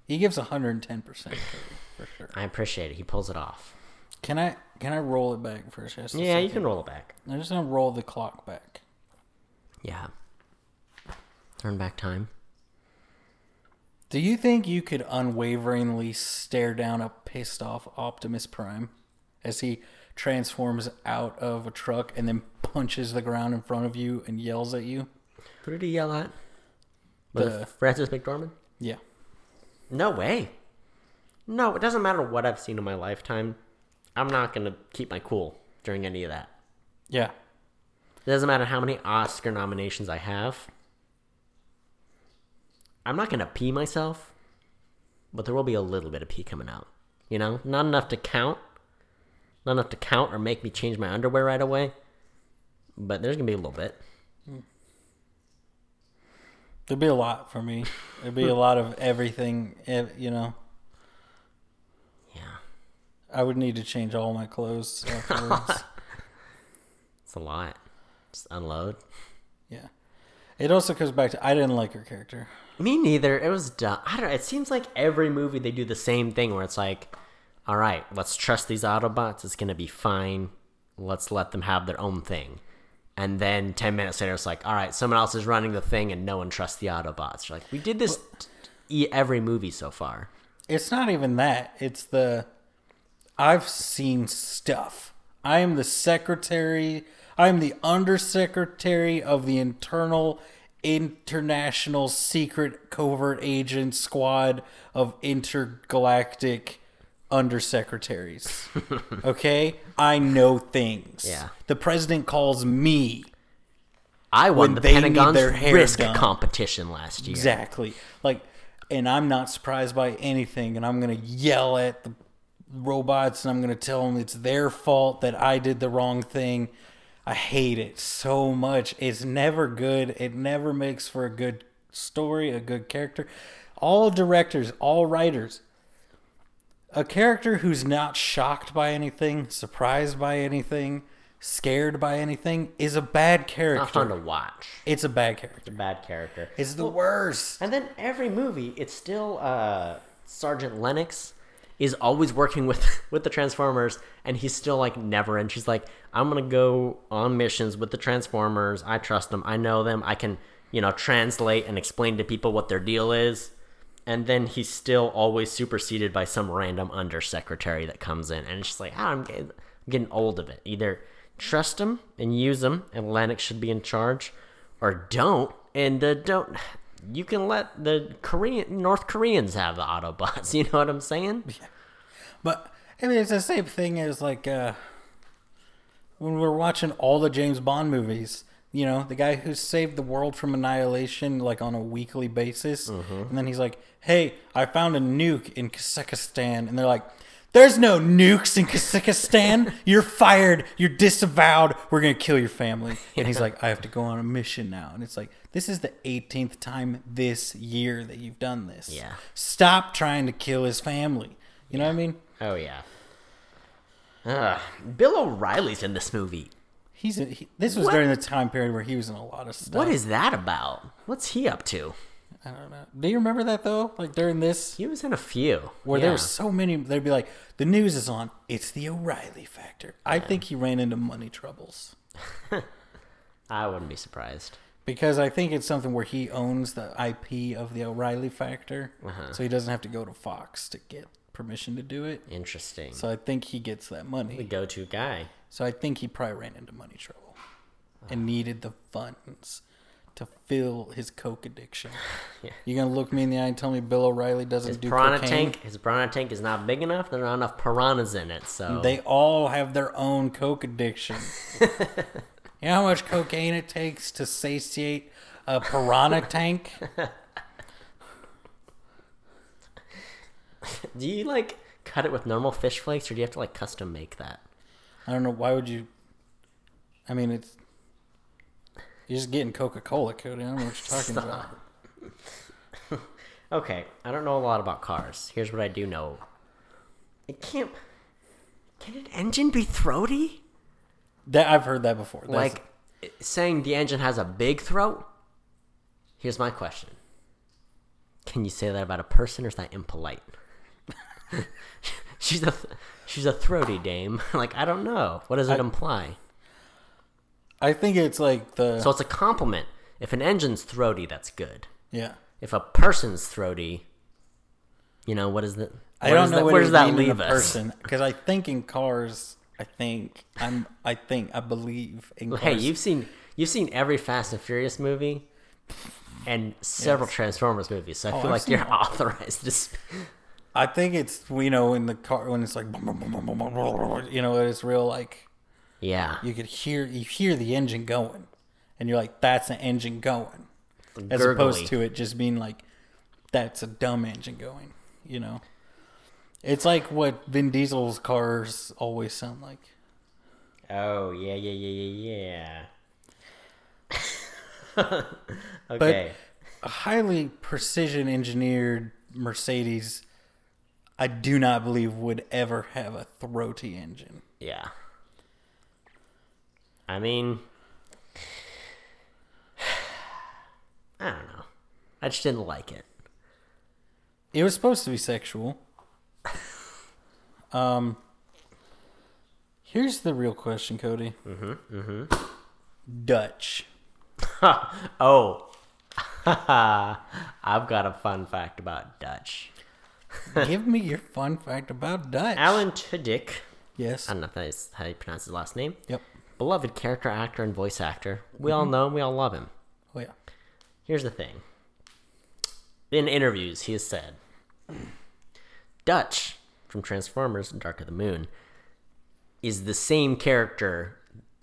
He gives 110% for sure. I appreciate it. He pulls it off. Can I can I roll it back for just a Yeah, you can roll it back. I'm just gonna roll the clock back. Yeah. Turn back time. Do you think you could unwaveringly stare down a pissed off Optimus Prime as he transforms out of a truck and then punches the ground in front of you and yells at you? Who did he yell at? The- uh, Frances McDormand? Yeah. No way. No, it doesn't matter what I've seen in my lifetime. I'm not gonna keep my cool during any of that. Yeah. It doesn't matter how many Oscar nominations I have. I'm not gonna pee myself, but there will be a little bit of pee coming out. You know, not enough to count, not enough to count or make me change my underwear right away. But there's gonna be a little bit. Hmm. There'd be a lot for me. There'd be a lot of everything, you know. Yeah, I would need to change all my clothes afterwards. it's a lot. Just unload. yeah. It also comes back to I didn't like her character. Me neither. It was dumb. I don't know. It seems like every movie they do the same thing where it's like, all right, let's trust these Autobots. It's going to be fine. Let's let them have their own thing. And then 10 minutes later, it's like, all right, someone else is running the thing and no one trusts the Autobots. You're like, we did this t- every movie so far. It's not even that. It's the I've seen stuff. I am the secretary. I am the undersecretary of the internal international secret covert agent squad of intergalactic undersecretaries. okay? I know things. Yeah. The president calls me. I won When the they need Pentagon's their hair risk done. competition last year. Exactly. Like, and I'm not surprised by anything, and I'm gonna yell at the robots, and I'm gonna tell them it's their fault that I did the wrong thing. I hate it so much. It's never good. It never makes for a good story, a good character. All directors, all writers. A character who's not shocked by anything, surprised by anything, scared by anything is a bad Not character. fun to watch. It's a bad character. It's a Bad character. It's the worst. And then every movie, it's still uh, Sergeant Lennox is always working with with the Transformers, and he's still like never. And she's like, I'm gonna go on missions with the Transformers. I trust them. I know them. I can you know translate and explain to people what their deal is. And then he's still always superseded by some random undersecretary that comes in, and it's just like, ah, I'm getting, I'm getting old of it. Either trust him and use him, and Lennox should be in charge, or don't and uh, don't you can let the korean north koreans have the autobots you know what i'm saying Yeah. But I mean, it's the same thing as like uh, when we're watching all the James Bond movies. You know, the guy who saved the world from annihilation, like on a weekly basis, mm-hmm. and then he's like, "Hey, I found a nuke in Kazakhstan," and they're like. There's no nukes in Kazakhstan. You're fired. You're disavowed. We're gonna kill your family. And he's like, I have to go on a mission now. And it's like, this is the 18th time this year that you've done this. Yeah. Stop trying to kill his family. You know what I mean? oh yeah bill o'reilly's in this movie He's a, he, this was What? during the time period where he was in a lot of stuff. what is that about what's he up to I don't know. Do you remember that though? Like during this, he was in a few where yeah. there were so many, they'd be like, "The news is on. It's the O'Reilly factor." I think he ran into money troubles i wouldn't be surprised because I think it's something where he owns the IP of the O'Reilly factor, Uh-huh. so he doesn't have to go to Fox to get permission to do it. interesting So I think he gets that money. the go-to guy So I think he probably ran into money trouble and needed the funds to fill his coke addiction. Yeah. You gonna look me in the eye and tell me Bill O'Reilly doesn't his do piranha cocaine? tank his piranha tank is not big enough there's not enough piranhas in it so They all have their own coke addiction. you know how much cocaine it takes to satiate a piranha tank? do you like cut it with normal fish flakes or do you have to like custom make that I don't know. Why would you? I mean, it's you're just getting Coca Cola, Cody. I don't know what you're talking about. Okay, I don't know a lot about cars. Here's what I do know. It can't. Can an engine be throaty? That I've heard that before. That's- Like saying the engine has a big throat? Here's my question. Can you say that about a person or is that impolite? she's a she's a throaty dame. like I don't know. What does it imply? I think it's like the So it's a compliment. If an engine's throaty, that's good. yeah. If a person's throaty, you know what is the? I don't know that, what where does that leave us? person because I think in cars. I think I'm. I think I believe in cars. Hey, you've seen you've seen every Fast and Furious movie and several Transformers movies, so I Oh, feel I've like you're all. authorized to. Sp- I think it's you know in the car when it's like you know it's real like yeah, you could hear you hear the engine going, and you're like that's an engine going, as gurgly. opposed to it just being like that's a dumb engine going. You know, it's like what Vin Diesel's cars always sound like. Oh yeah, yeah, yeah, yeah, yeah. okay. a highly precision engineered Mercedes, I do not believe would ever have a throaty engine. yeah. I mean, I don't know. I just didn't like it. It was supposed to be sexual. Um, here's the real question, Cody. Mm-hmm. Mm-hmm. Dutch. oh, I've got a fun fact about Dutch. Give me your fun fact about Dutch. Alan Tudyk. Yes. I don't know if that is how you pronounce his last name. Yep. Beloved character actor and voice actor. We all know him. We all love him. Oh yeah. Here's the thing. In interviews, he has said, Dutch from Transformers Dark of the Moon is the same character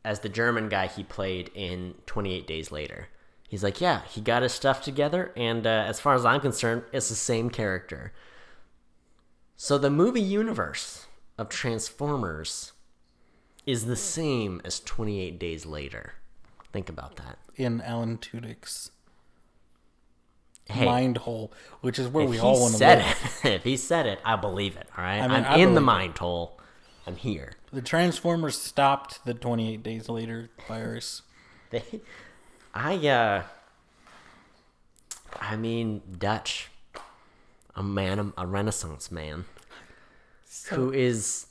as the German guy he played in 28 Days Later. He's like, yeah, he got his stuff together, and uh, as far as I'm concerned, it's the same character. So the movie universe of Transformers is the same as 28 Days Later. Think about that. In Alan Tudyk's. Hey. mind hole, which is where we all want to said live. it, if he said it, I believe it. All right, I mean, I in the believe it. mind hole. I'm here. The Transformers stopped the 28 days later virus. They, I uh, I mean Dutch, a man, a Renaissance man, who is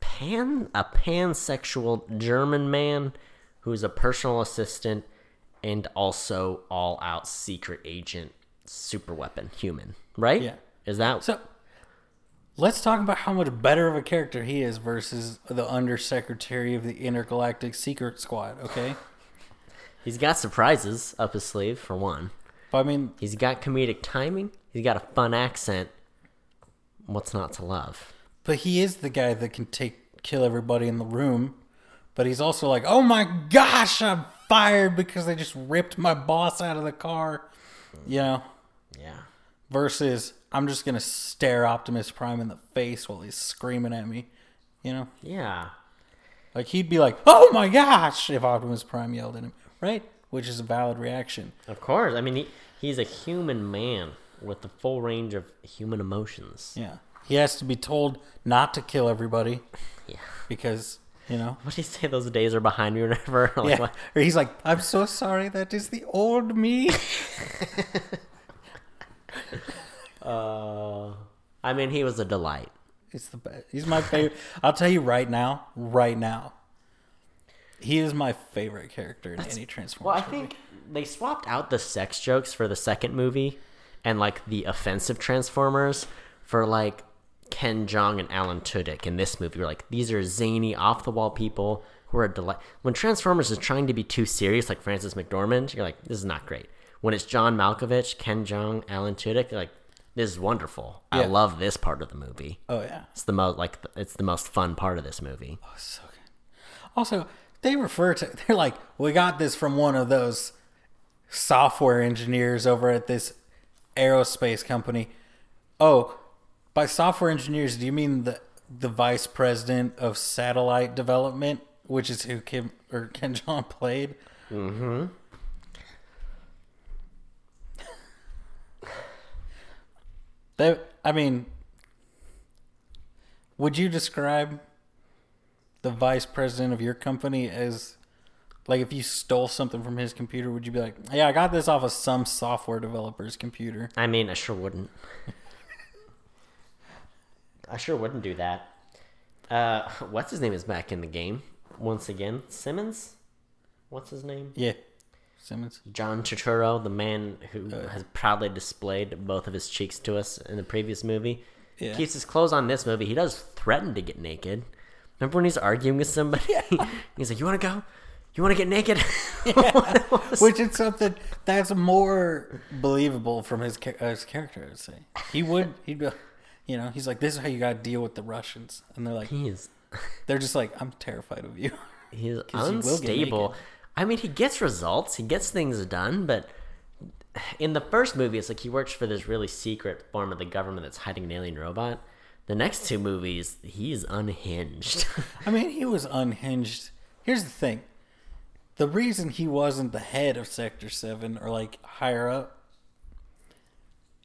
pan a pansexual German man who's a personal assistant and also all out secret agent, super weapon human. Right? Yeah. Is that So let's talk about how much better of a character he is versus the undersecretary of the Intergalactic Secret Squad. Okay, he's got surprises up his sleeve for one. But I mean, He's got comedic timing. He's got a fun accent. What's not to love? but he is the guy that can take kill everybody in the room. But he's also like, oh my gosh, I'm fired because they just ripped my boss out of the car. You know, Yeah. versus I'm just gonna stare Optimus Prime in the face while he's screaming at me. You know, Yeah. like he'd be like, "Oh my gosh!" if Optimus Prime yelled at him, right? Which is a valid reaction. Of course. I mean, he, he's a human man with the full range of human emotions. Yeah, he has to be told not to kill everybody Yeah. because you know. What do you say? Those days are behind me or whatever? Like, Yeah, what? or he's like, "I'm so sorry. That is the old me." Uh, I mean, he was a delight. It's the best. He's my favorite. I'll tell you right now, right now. He is my favorite character in any Transformers. Well, I movie. think they swapped out the sex jokes for the second movie and like the offensive Transformers for like Ken Jeong and Alan Tudyk in this movie. We're like, these are zany, off the wall people who are delight. When Transformers is trying to be too serious, like Frances McDormand, you're like, this is not great. When it's John Malkovich, Ken Jeong, Alan Tudyk, you're like, this is wonderful. I love this part of the movie. Oh yeah, It's the most like it's the most fun part of this movie. Oh, so good. Also, they refer to they're like, we got this from one of those software engineers over at this aerospace company. Oh, by software engineers, do you mean the the vice president of satellite development, which is who Kim or Ken John played? Mm-hmm. That I mean, would you describe the vice president of your company as like if you stole something from his computer would you be like yeah i got this off of some software developer's computer I mean, I sure wouldn't. I sure wouldn't do that. Uh, what's his name is back in the game once again. Simmons. What's his name? yeah simmons John Turturro, the man who has proudly displayed both of his cheeks to us in the previous movie. Yeah. Keeps his clothes on this movie. He does threaten to get naked. Remember when he's arguing with somebody? he's like, "You want to go? You want to get naked?" which is something that's more believable from his, uh, his character i'd say he would he'd be you know he's like this is how you gotta deal with the russians and they're like he is. they're just like i'm terrified of you He's 'Cause he will get unstable. I mean, he gets results. He gets things done, but in the first movie, it's like he works for this really secret form of the government that's hiding an alien robot. The next two movies, he's unhinged. I mean, he was unhinged. Here's the thing. The reason he wasn't the head of Sector 7 or like higher up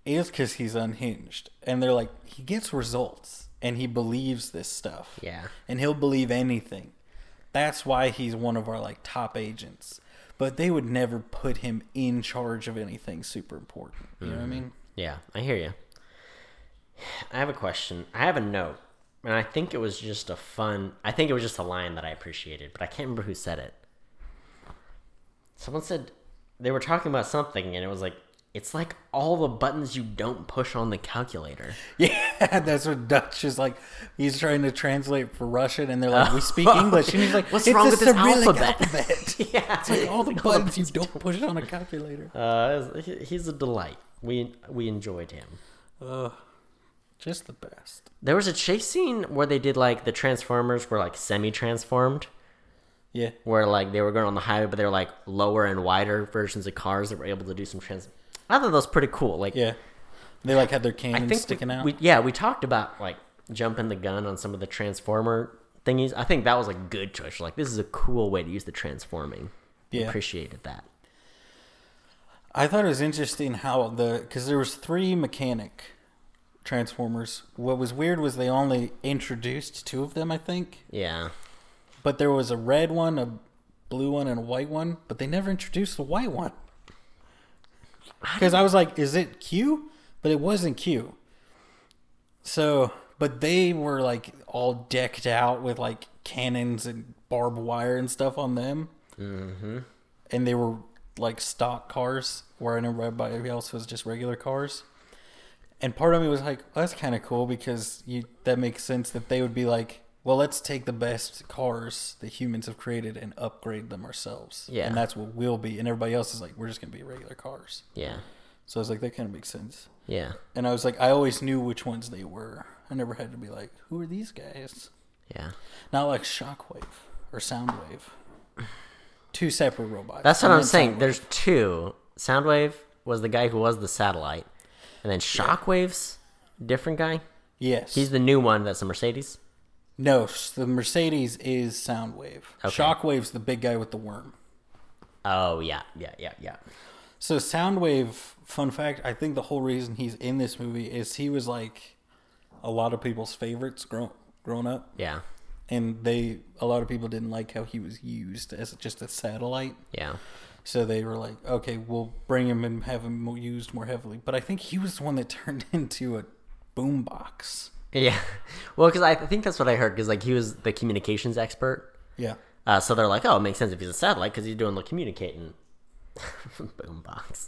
is because he's unhinged. And they're like, he gets results and he believes this stuff. yeah. And he'll believe anything. That's why he's one of our like top agents. But they would never put him in charge of anything super important. You know what I mm-hmm. mean? Yeah, I hear you. I have a question. I have a note, and I think it was just a fun. I think it was just a line that I appreciated, but I can't remember who said it. Someone said they were talking about something, and it was like, "It's like all the buttons you don't push on the calculator." Yeah, that's what Dutch is like. He's trying to translate for Russian, and they're like, "We speak English," and he's like, What's wrong with this Cyrillic alphabet?" yeah, It's like all the buttons you don't push on a calculator. Uh, he's a delight. We we enjoyed him. Ugh, just the best. There was a chase scene where they did like the Transformers were like semi-transformed. Yeah, where like they were going on the highway, but they were like lower and wider versions of cars that were able to do some trans. I thought that was pretty cool. Like, yeah. They like had their cannons sticking we, out. We, yeah, we talked about like jumping the gun on some of the transformer thingies. I think that was a good choice. Like, this is a cool way to use the transforming. Yeah. Appreciated that. I thought it was interesting how the because there was three mechanic transformers. What was weird was they only introduced two of them, I think. Yeah. But there was a red one, a blue one, and a white one. But they never introduced the white one. Because I was like, is it Q? But it wasn't Q. So, but they were like all decked out with like cannons and barbed wire and stuff on them. Mm-hmm. And they were like stock cars, where I know everybody else was just regular cars. And part of me was like, well, that's kind of cool because you that makes sense that they would be like, well, let's take the best cars that humans have created and upgrade them ourselves. Yeah. And that's what we'll be. And everybody else is like, we're just going to be regular cars. Yeah. So I was like, that kind of makes sense. Yeah. And I was like, I always knew which ones they were. I never had to be like, who are these guys? Yeah. Not like Shockwave or Soundwave. Two separate robots. That's what I'm saying. Soundwave. There's two. Soundwave was the guy who was the satellite, and then Shockwave's different guy. yes. He's the new one. That's a Mercedes. no, the Mercedes is Soundwave. Okay. Shockwave's the big guy with the worm. Oh yeah, yeah, yeah, yeah. So Soundwave, fun fact, I think the whole reason he's in this movie is he was like a lot of people's favorites grown growing up, Yeah, and they a lot of people didn't like how he was used as just a satellite. yeah. So they were like, okay, we'll bring him and have him used more heavily. But I think he was the one that turned into a boombox. Yeah, well, because I think that's what I heard. Because like he was the communications expert, Yeah. uh, so they're like, oh, it makes sense if he's a satellite because he's doing the communicating. Boombox.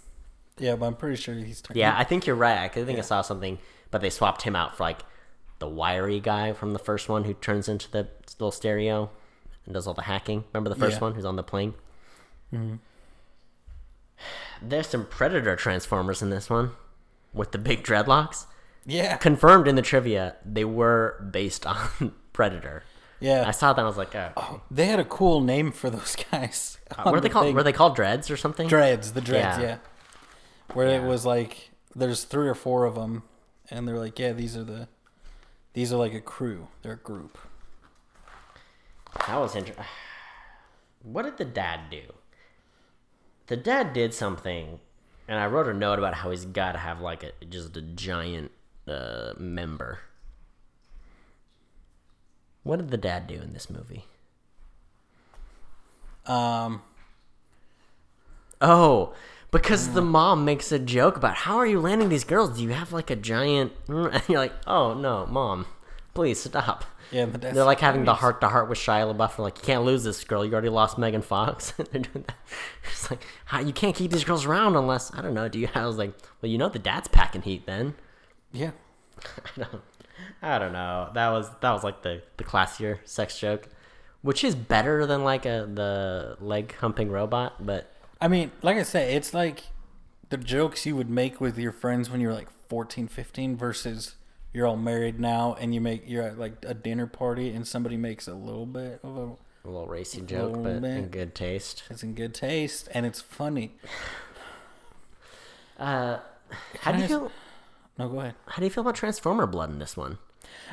Yeah, but I'm pretty sure he's turned. Yeah, I think you're right. I think I saw something, but they swapped him out for like the wiry guy from the first one who turns into the little stereo and does all the hacking. Remember the first Yeah. one who's on the plane? There's some Predator Transformers in this one with the big dreadlocks. Yeah. Confirmed in the trivia, they were based on Predator. Yeah. I saw that. I was like, oh. oh, They had a cool name for those guys. what on are they called? thing. Were they called Dreads or something? Dreads, the dreads, Yeah. yeah. Where it was like there's three or four of them, and they're like, yeah, these are the, these are like a crew. They're a group. That was interesting. What did the dad do? The dad did something, and I wrote a note about how he's got to have like a just a giant uh, member. What did the dad do in this movie? Um, Oh, because the mom makes a joke about how are you landing these girls? Do you have like a giant? And you're like, oh no, mom, please stop. yeah, but that's They're like having the heart to heart with Shia LaBeouf. They're like, you can't lose this girl. You already lost Megan Fox. They're doing that. It's like, how you can't keep these girls around unless I don't know. Do you? I was like, well, you know, the dad's packing heat. Then yeah. I don't, I don't know. That was that was like the the classier sex joke, which is better than like a the leg humping robot. But I mean, like I said, it's like the jokes you would make with your friends when you're like 14, 15 versus you're all married now and you make you're at like a dinner party and somebody makes a little bit of a a little racy joke, Little but in good taste. it's in good taste and it's funny. Uh, how do you feel? No, go ahead. How do you feel about Transformer blood in this one?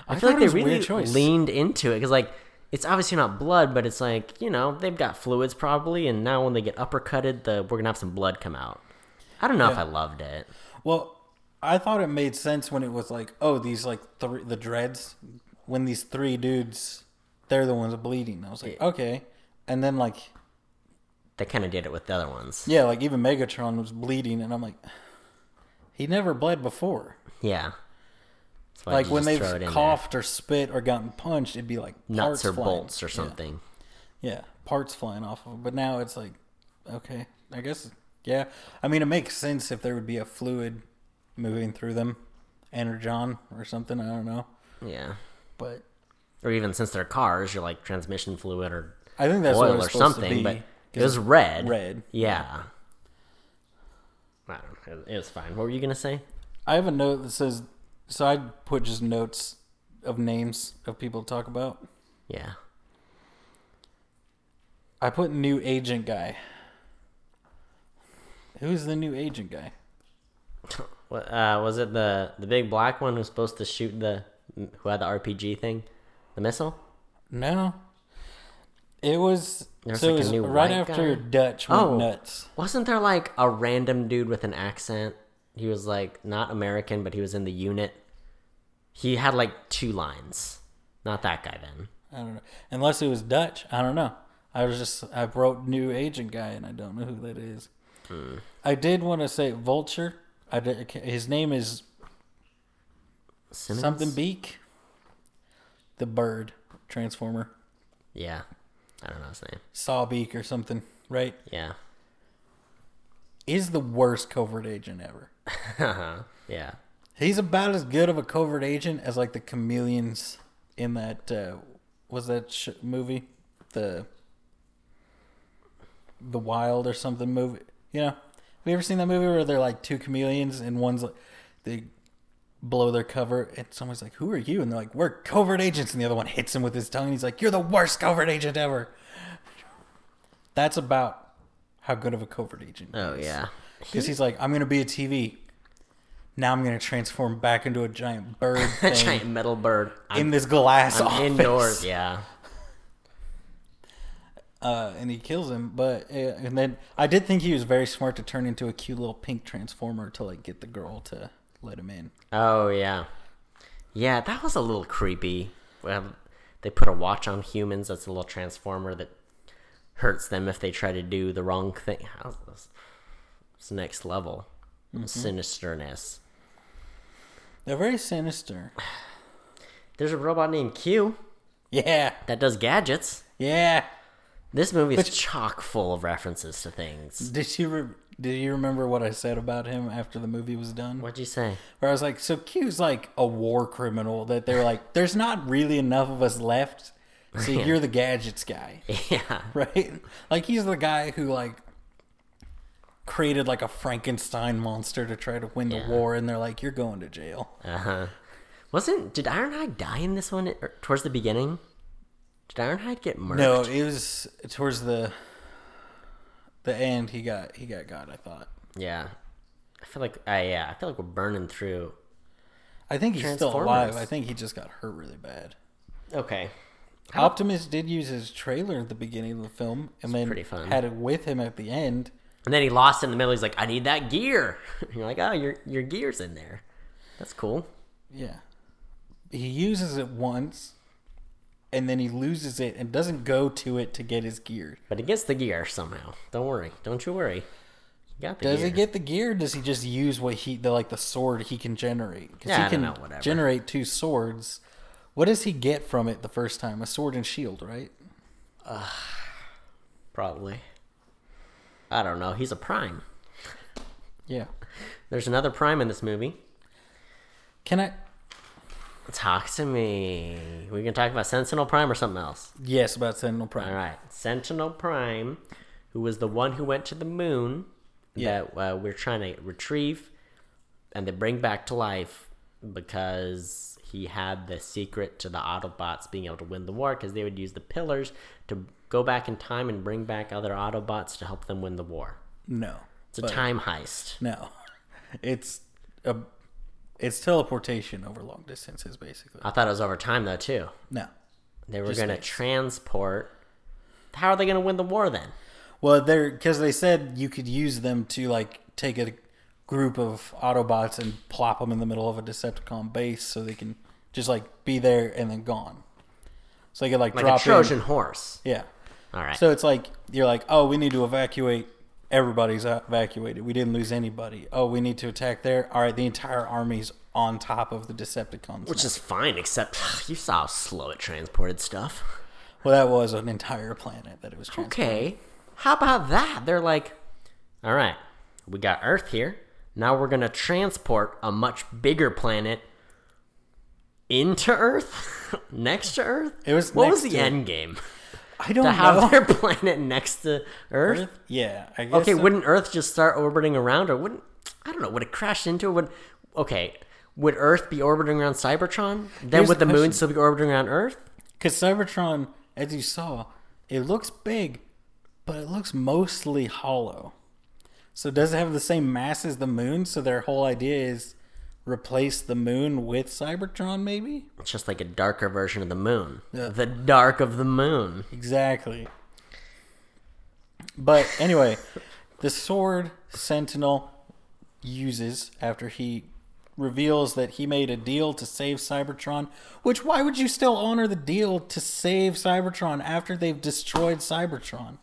I, I feel like they really leaned into it because, like, it's obviously not blood, but it's like you know they've got fluids probably, and now when they get uppercutted, the we're gonna have some blood come out. I don't know if I loved it. Well, I thought it made sense when it was like, oh, these like three the dreads when these three dudes they're the ones bleeding. I was like, okay. And then like They kind of did it with the other ones. yeah, like even Megatron was bleeding and I'm like he never bled before. Yeah. That's why like you when just they've throw it in there. coughed or spit or gotten punched, it'd be like nuts or flying. bolts or Yeah. something. Yeah, parts flying off of them. But now it's like, okay, I guess, yeah. I mean, it makes sense if there would be a fluid moving through them, energon or something. I don't know, Yeah. but Or even since they're cars, you're like transmission fluid or I think that's oil or something. But it was red. red. Yeah. I don't know. It was fine. What were you gonna say? I have a note that says, so I put just notes of names of people to talk about. Yeah. I put new agent guy. Who's the new agent guy? What uh, was it? The the big black one who's supposed to shoot the who had the RPG thing, the missile. No, it was There's so it was a new right after guy. Dutch went Oh. nuts. Wasn't there like a random dude with an accent? He was like not American, but he was in the unit. He had like two lines. Not that guy then. I don't know. Unless it was Dutch. I don't know. I was just I wrote new agent guy and I don't know who that is. Hmm. I did want to say Vulture. I his name is Simmons? something Beak. The bird transformer. Yeah. I don't know his name. Sawbeak or something, right? Yeah. Is the worst covert agent ever. yeah. He's about as good of a covert agent as like the chameleons in that uh, was that sh- movie, the the Wild or something movie. You know, have you ever seen that movie where they're like two chameleons and one's like they blow their cover and someone's like, "Who are you?" and they're like, "We're covert agents," and the other one hits him with his tongue and he's like, "You're the worst covert agent ever." That's about how good of a covert agent. Oh yeah. Because he's like, I'm gonna be a TV. Now I'm gonna transform back into a giant bird A giant metal bird. I'm, in this glass I'm office. indoors. Yeah. Uh, and he kills him, but uh, and then I did think he was very smart to turn into a cute little pink transformer to like get the girl to let him in. Oh yeah. Yeah, that was a little creepy. Well, they put a watch on humans. That's a little transformer that hurts them if they try to do the wrong thing. How's this? It's next level. Sinisterness. They're very sinister. There's a robot named Q Yeah, that does gadgets. yeah. This movie is chock full of references to things. Did you re- did you remember what I said about him after the movie was done? What'd you say? Where I was like, so Q's like a war criminal that they're like, there's not really enough of us left. So you're the gadgets guy. Yeah. right? Like he's the guy who like created like a Frankenstein monster to try to win the Yeah. war, and they're like, "You're going to jail." Uh huh. Wasn't did Ironhide die in this one towards the beginning? Did Ironhide get murdered? No, it was towards the the end. He got he got got. I thought. Yeah. I feel like I yeah, I feel like we're burning through. I think he's still alive. I think he just got hurt really bad. Okay. Optimus did use his trailer at the beginning of the film, and then fun. had it with him at the end. And then he lost in the middle. He's like, "I need that gear." You're like, "Oh, your your gear's in there." That's cool. Yeah. He uses it once, and then he loses it and doesn't go to it to get his gear. But he gets the gear somehow. Don't worry. Don't you worry. You got the Does gear. he get the gear? Or does he just use what he the like the sword he can generate? Yeah, he I can don't know, whatever. generate two swords. What does he get from it the first time? A sword and shield, right? Uh, probably. I don't know. He's a prime. Yeah. There's another prime in this movie. Can I? Talk to me. We can talk about Sentinel Prime or something else. Yes, about Sentinel Prime. All right, Sentinel Prime, who was the one who went to the moon Yeah. that uh, we're trying to retrieve and they bring back to life because he had the secret to the Autobots being able to win the war because they would use the pillars to go back in time and bring back other Autobots to help them win the war. No, It's a time heist. No, it's a it's teleportation over long distances, basically. I thought it was over time though too. No. They were Just going to space. transport. How are they going to win the war then? Well, they're because they said you could use them to like take a group of Autobots and plop them in the middle of a Decepticon base, so they can just like be there and then gone. So they could like, Like drop a Trojan in. horse. Yeah. All right. So it's like you're like, oh, we need to evacuate. Everybody's evacuated. We didn't lose anybody. Oh, we need to attack there. All right, the entire army's on top of the Decepticons. Which now. is fine, except you saw how slow it transported stuff. well, that was an entire planet that it was. Transporting. Okay, how about that? They're like, all right, we got Earth here. Now we're gonna transport a much bigger planet into Earth, next to Earth. It was what was the end game? I don't To know. have their planet next to Earth? Earth? Yeah, I guess. Okay, so. wouldn't Earth just start orbiting around, or wouldn't? I don't know. Would it crash into? it? Would okay? Would Earth be orbiting around Cybertron? Then Here's would the the moon still be orbiting around Earth? Because Cybertron, as you saw, it looks big, but it looks mostly hollow. So does it have the same mass as the moon? So their whole idea is replace the moon with Cybertron, maybe? It's just like a darker version of the moon. Yeah. The dark of the moon. Exactly. But anyway, the sword Sentinel uses after he reveals that he made a deal to save Cybertron. Which why would you still honor the deal to save Cybertron after they've destroyed Cybertron?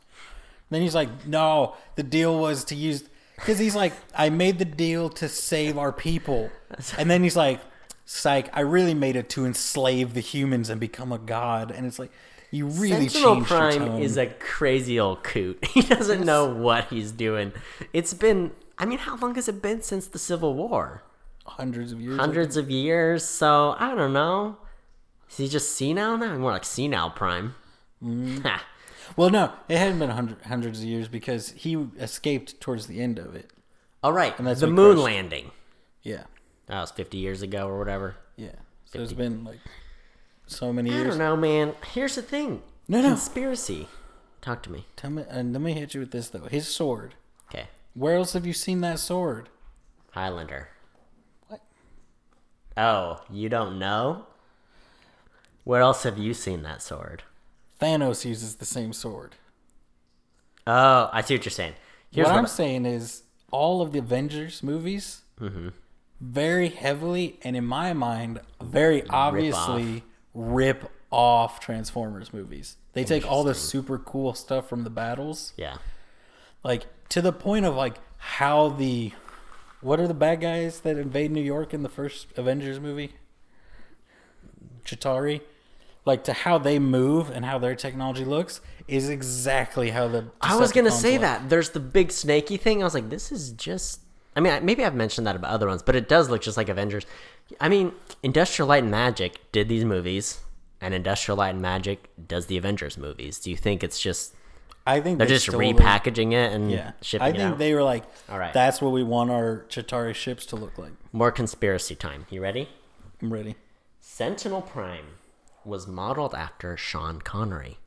Then he's like, "No, the deal was to use." Because he's like, "I made the deal to save our people," and then he's like, "Psych, I really made it to enslave the humans and become a god." And it's like, you really Sentinel changed your Prime is a crazy old coot. He doesn't know what he's doing. It's been, I mean, how long has it been since the Civil War? hundreds of years. Hundreds of years. So I don't know. Is he just senile now? More like senile Prime. Mm. Well, no, it hadn't been hundred, hundreds of years because he escaped towards the end of it. All right, that's the moon crushed- landing. Yeah, That was 50 years ago or whatever. yeah. So it's been like so many I years. don't know, man. Here's the thing. No, no. Conspiracy. Talk to me. Tell me, and let me hit you with this though. His sword. Okay. Where else have you seen that sword? Highlander. What? Oh, you don't know? Where else have you seen that sword? Thanos uses the same sword. Oh, I see what you're saying. Here's what what, I'm saying is, all of the Avengers movies, Mm-hmm. very heavily and in my mind, very obviously rip off Transformers movies. They take all the super cool stuff from the battles, yeah. like to the point of like how the what are the bad guys that invade New York in the first Avengers movie? Chitauri, like to how they move and how their technology looks is exactly how the I was gonna say look. that. There's the big snaky thing. I was like, this is just. I mean, maybe I've mentioned that about other ones, but it does look just like Avengers. I mean, Industrial Light and Magic did these movies, and Industrial Light and Magic does the Avengers movies. Do you think it's just I think they're they just repackaging it and Yeah, shipping I it think out? they were like, All right. that's what we want our Chitauri ships to look like. More conspiracy time. You ready? I'm ready. Sentinel Prime was modeled after Sean Connery.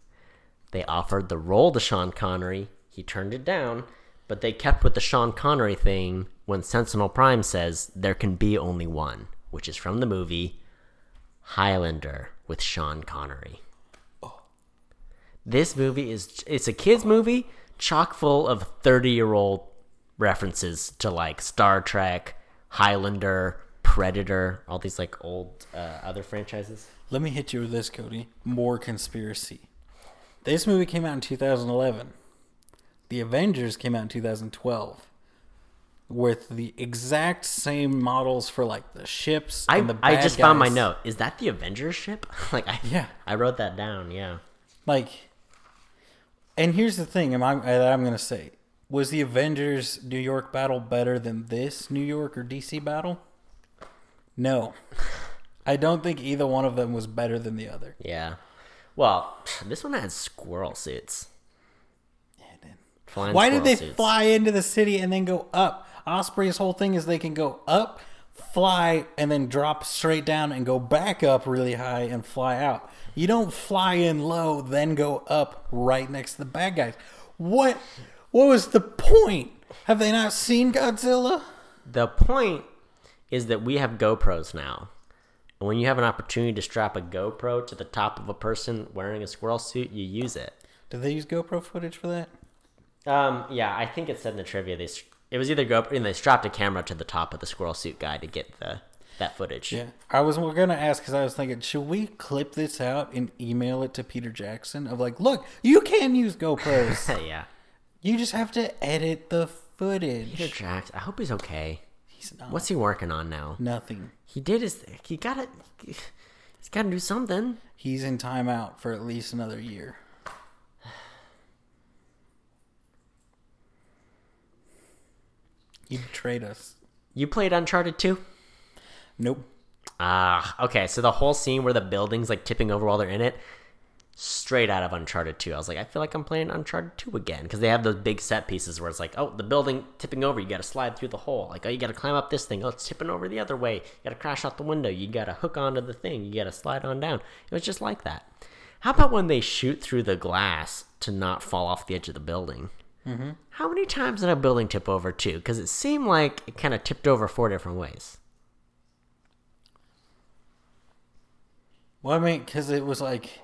They offered the role to Sean Connery. He turned it down, but they kept with the Sean Connery thing when Sentinel Prime says there can be only one, which is from the movie Highlander with Sean Connery. This movie is it's a kids movie chock full of 30-year-old references to like Star Trek, Highlander, Predator, all these like old uh, other franchises. Let me hit you with this, Cody. More conspiracy. This movie came out in 2011. The Avengers came out in 2012 with the exact same models for like the ships I, and the I just found my note. Is that the Avengers ship? like I Yeah. I wrote that down. Yeah. Like, and here's the thing: am I that I'm gonna say was the Avengers New York battle better than this New York or DC battle? No, I don't think either one of them was better than the other. Yeah. Well, this one had squirrel suits. Flying Why did they suits. fly into the city and then go up? Osprey's whole thing is they can go up, fly, and then drop straight down and go back up really high and fly out. You don't fly in low, then go up right next to the bad guys. What? What was the point? Have they not seen Godzilla? The point is that we have GoPros now. And when you have an opportunity to strap a GoPro to the top of a person wearing a squirrel suit, you use it. Did they use GoPro footage for that? Um, yeah, I think it said in the trivia they it was either GoPro and they strapped a camera to the top of the squirrel suit guy to get the that footage. Yeah. I was we're gonna ask because I was thinking, should we clip this out and email it to Peter Jackson? Of like, look, you can use GoPros. yeah. you just have to edit the footage. Peter Jackson. I hope he's okay. He's not. What's he working on now? Nothing. He did his. Thing. He got it. He's got to do something. He's in timeout for at least another year. You betrayed us. You played Uncharted 2? Nope. Ah, okay. So the whole scene where the building's like tipping over while they're in it, straight out of Uncharted 2. I was like, I feel like I'm playing Uncharted 2 again because they have those big set pieces where it's like, oh, the building tipping over, you got to slide through the hole. Like, oh, you got to climb up this thing. Oh, it's tipping over the other way. You got to crash out the window. You got to hook onto the thing. You got to slide on down. It was just like that. How about when they shoot through the glass to not fall off the edge of the building? Mm-hmm. How many times did a building tip over too? Because it seemed like it kind of tipped over four different ways. Well, I mean, because it was like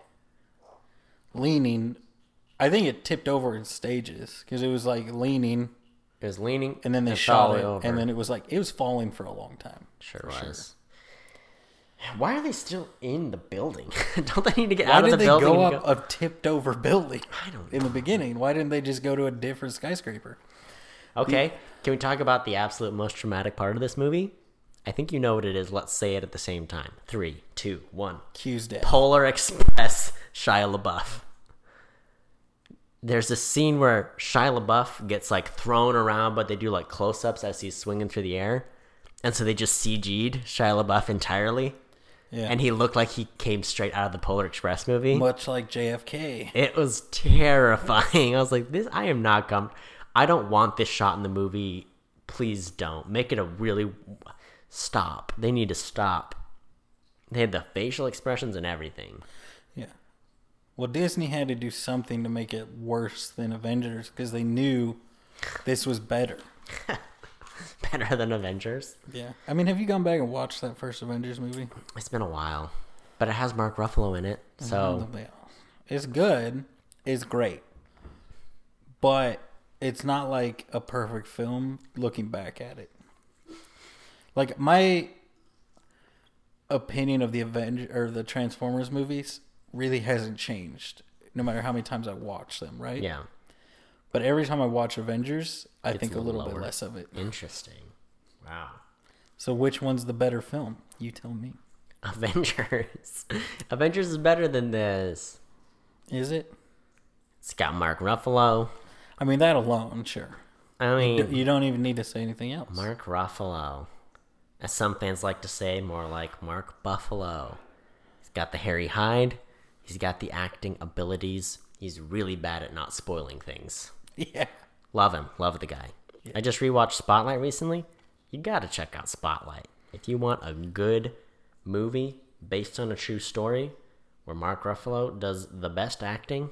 leaning. I think it tipped over in stages because it was like leaning, It was leaning, and then they fell shot it, over. and then it was like it was falling for a long time. sure for was. Why are they still in the building? Don't they need to get Why out of the did they building? go and up a tipped over building? I don't In the beginning, why didn't they just go to a different skyscraper? Okay, can we talk about the absolute most traumatic part of this movie? I think you know what it is. Let's say it at the same time. Three, two, one. Q's dead. Polar Express, Shia LaBeouf. There's a scene where Shia LaBeouf gets like thrown around, but they do like close ups as he's swinging through the air. And so they just CG'd Shia LaBeouf entirely. Yeah, And he looked like he came straight out of the Polar Express movie. much like JFK. It was terrifying. I was like, this I am not com I don't want this shot in the movie. Please don't. Make it a really stop. They need to stop. They had the facial expressions and everything. Well, Disney had to do something to make it worse than Avengers because they knew this was better. Better than Avengers. Yeah. I mean, have you gone back and watched that first Avengers movie? It's been a while. But it has Mark Ruffalo in it. So It's good. It's great. But it's not like a perfect film looking back at it. Like my opinion of the Avengers or the Transformers movies really hasn't changed no matter how many times I watch them, right? yeah. But every time I watch Avengers, I think a little little bit less of it. Interesting. Wow. So which one's the better film? You tell me. Avengers. Avengers is better than this. Is it? It's got Mark Ruffalo. I mean that alone, sure. I mean, You don't even need to say anything else. Mark Ruffalo. As some fans like to say, more like Mark Buffalo. He's got the hairy hide. He's got the acting abilities. He's really bad at not spoiling things. Yeah. Love him. Love the guy. I just rewatched Spotlight recently. You gotta check out Spotlight. If you want a good movie based on a true story where Mark Ruffalo does the best acting,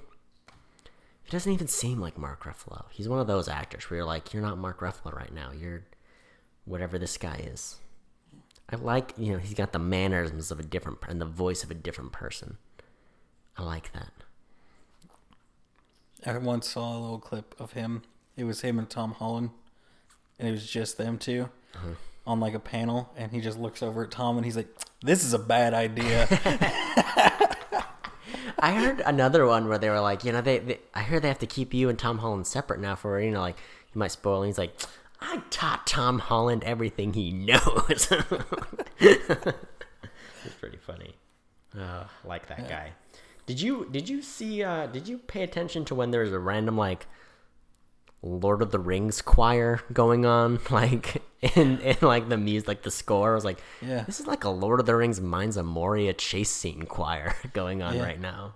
he doesn't even seem like Mark Ruffalo. He's one of those actors where you're like, you're not Mark Ruffalo right now. You're whatever this guy is. I like, you know, he's got the mannerisms of a different and the voice of a different person. I like that. I once saw a little clip of him. It was him and Tom Holland, and it was just them 2 on like a panel. And he just looks over at Tom and he's like, "This is a bad idea." I heard another one where they were like, you know, they, they I heard they have to keep you and Tom Holland separate now for you know, like you might spoil. And he's like, I taught Tom Holland everything he knows. it's pretty funny. Uh, like that guy. Did you did you see? Uh, did you pay attention to when there was a random like Lord of the Rings choir going on, like in in like the music, like the score? I was like, Yeah. this is like a Lord of the Rings Mines of Moria chase scene choir going on Yeah. right now.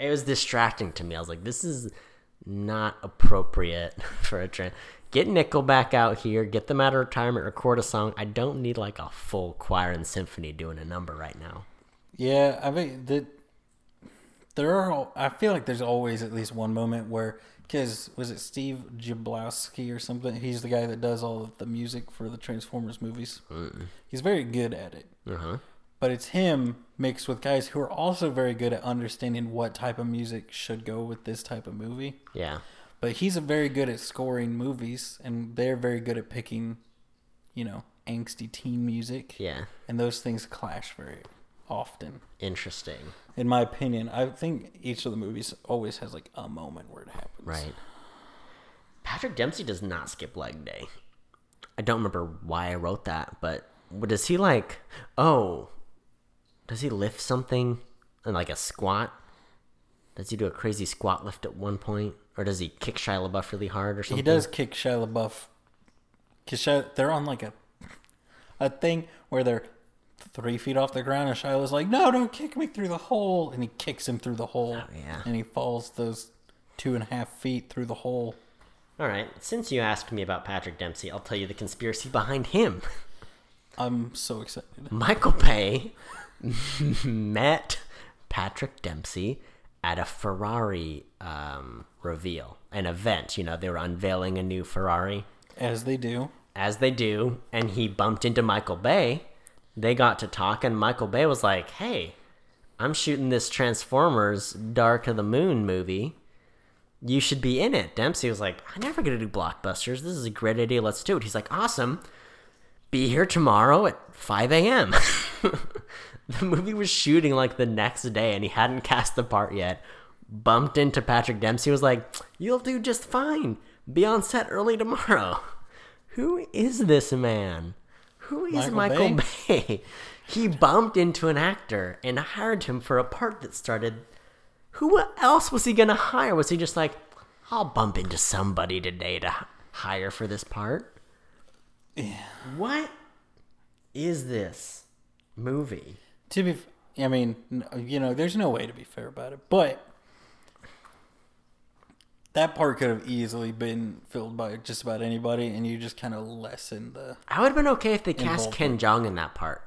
It was distracting to me. I was like, this is not appropriate for a trend. Get Nickelback out here, get them out of retirement, record a song. I don't need like a full choir and symphony doing a number right now. Yeah, I mean the there are. I feel like there's always at least one moment where, because was it Steve Jablowski or something? He's the guy that does all of the music for the Transformers movies. He's very good at it. Uh huh. but it's him mixed with guys who are also very good at understanding what type of music should go with this type of movie. Yeah. But he's a very good at scoring movies, and they're very good at picking, you know, angsty teen music. Yeah. And those things clash very often. Interesting. In my opinion, I think each of the movies always has like a moment where it happens. Right. Patrick Dempsey does not skip leg day. I don't remember why I wrote that, but what does he like? Oh, does he lift something in like a squat? Does he do a crazy squat lift at one point, or does he kick Shia LaBeouf really hard or something? He does kick Shia LaBeouf. Cause Shia, they're on like a a thing where they're three feet off the ground, and Shiloh's like, "No, don't kick me through the hole," and he kicks him through the hole. Oh, yeah. and he falls those two and a half feet through the hole. All right. Since you asked me about Patrick Dempsey, I'll tell you the conspiracy behind him. I'm so excited. Michael Bay met Patrick Dempsey at a Ferrari um, reveal, an event. You know, they were unveiling a new Ferrari, As they do. as they do, and he bumped into Michael Bay. They got to talk, and Michael Bay was like, "Hey, I'm shooting this Transformers Dark of the Moon movie. You should be in it. Dempsey was like, I'm never to do blockbusters. This is a great idea. Let's do it. He's like, awesome. Be here tomorrow at 5 a.m. the movie was shooting like the next day and he hadn't cast the part yet. Bumped into Patrick Dempsey, was like, You'll do just fine. Be on set early tomorrow. Who is this man? Who is Michael Michael Bay? he bumped into an actor and hired him for a part that started. Who else was he gonna hire? Was he just like, I'll bump into somebody today to hire for this part? Yeah. What is this movie? To be, I mean, you know, there's no way to be fair about it, but that part could have easily been filled by just about anybody, and you just kind of lessen the. I would have been okay if they cast Ken Jeong in that part.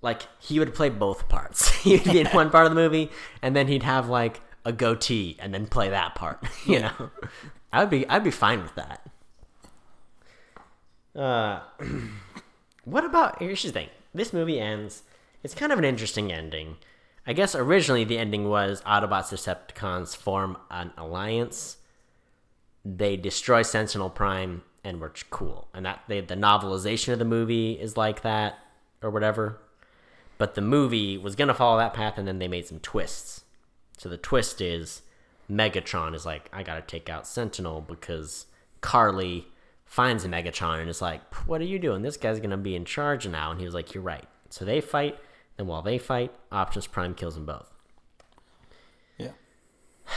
Like he would play both parts. He'd be in one part of the movie, and then he'd have like a goatee, and then play that part. You know, I would be I'd be fine with that. Uh, what about here's the thing? This movie ends. It's kind of an interesting ending. I guess originally the ending was Autobots Decepticons form an alliance they destroy Sentinel Prime and we're cool. And that they, the novelization of the movie is like that or whatever. But the movie was gonna follow that path, and then they made some twists. So the twist is Megatron is like, I gotta take out Sentinel because Carly finds Megatron and is like, "What are you doing? This guy's gonna be in charge now. And he was like, You're right. So they fight, and while they fight, Optimus Prime kills them both. Yeah.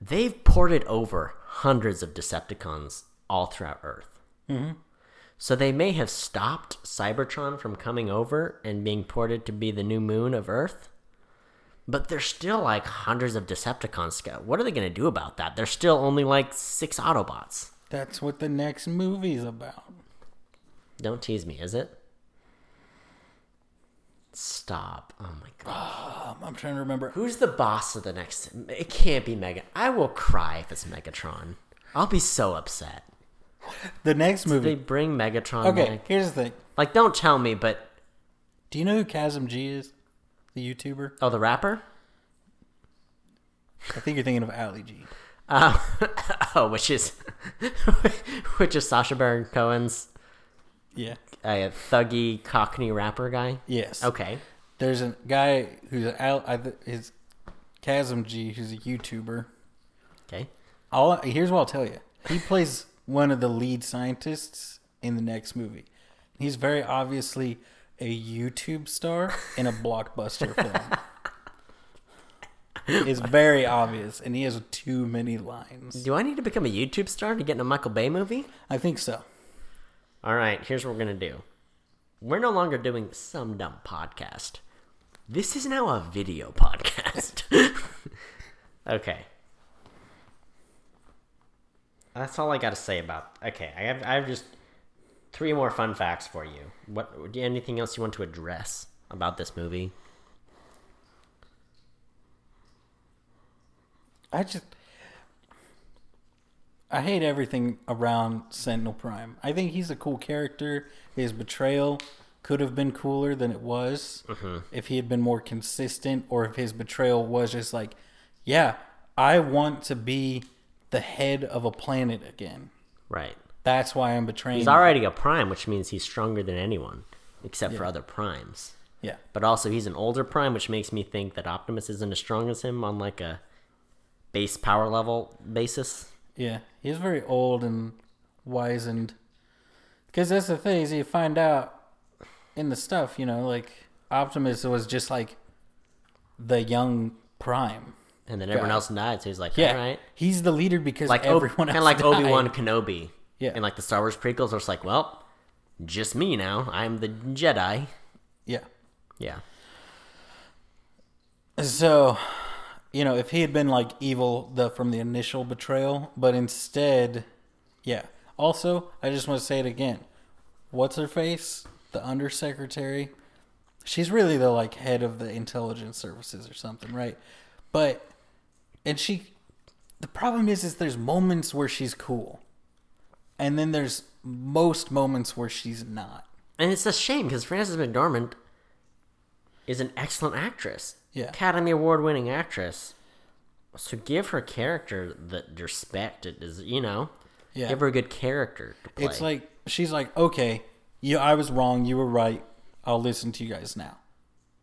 they've ported over hundreds of Decepticons all throughout Earth. Mm-hmm. So they may have stopped Cybertron from coming over and being ported to be the new moon of Earth. But there's still like hundreds of Decepticons. What are they going to do about that? There's still only like six Autobots. That's what the next movie's about. Don't tease me, is it? Stop. Oh my god. Um, I'm trying to remember. Who's the boss of the next? It can't be Mega. I will cry if it's Megatron. I'll be so upset. The next movie. Did They bring Megatron Okay, back. here's the thing. Like, don't tell me, but Do you know who KassemG is? The YouTuber? oh, the rapper. I think you're thinking of Ali G. Uh, oh, which is which is Sacha Baron Cohen's Yeah. uh, thuggy Cockney rapper guy. Yes. Okay. There's a guy who's out. I his KassemG, who's a YouTuber. Okay. All here's what I'll tell you. He plays one of the lead scientists in the next movie. He's very obviously a YouTube star in a blockbuster film. It's very obvious, and he has too many lines. Do I need to become a YouTube star to get in a Michael Bay movie? I think so. All right. Here's what we're gonna do. We're no longer doing some dumb podcast. This is now a video podcast. okay. That's all I got to say about. Okay, I have I have just three more fun facts for you. What? Anything else you want to address about this movie? I just I hate everything around Sentinel Prime. I think he's a cool character. His betrayal could have been cooler than it was mm-hmm. if he had been more consistent or if his betrayal was just like, yeah, I want to be the head of a planet again. Right. That's why I'm betraying. He's you." already a prime, which means he's stronger than anyone, except for other primes. Yeah. But also, he's an older prime, which makes me think that Optimus isn't as strong as him on like a base power level basis. Yeah, he's very old and wizened. Because that's the thing is you find out in the stuff, you know, like Optimus was just like the young Prime. And then everyone Guy. else died, so he's like, Yeah, all right. he's the leader because Like everyone kind else of like. Obi Wan Kenobi. Yeah. And like the Star Wars prequels, where it's like, well, just me now. I'm the Jedi. Yeah. Yeah. So, you know, if he had been like evil the from the initial betrayal, but instead, yeah. Also, I just want to say it again. What's her face? The undersecretary. She's really the like head of the intelligence services or something, right? But and she the problem is is there's moments where she's cool. And then there's most moments where she's not. And it's a shame because Frances McDormand is an excellent actress. Yeah. Academy Award winning actress. So give her character the respect it is, you know. Yeah. Give her a good character to play. It's like she's like, okay, you, I was wrong. You were right. I'll listen to you guys now.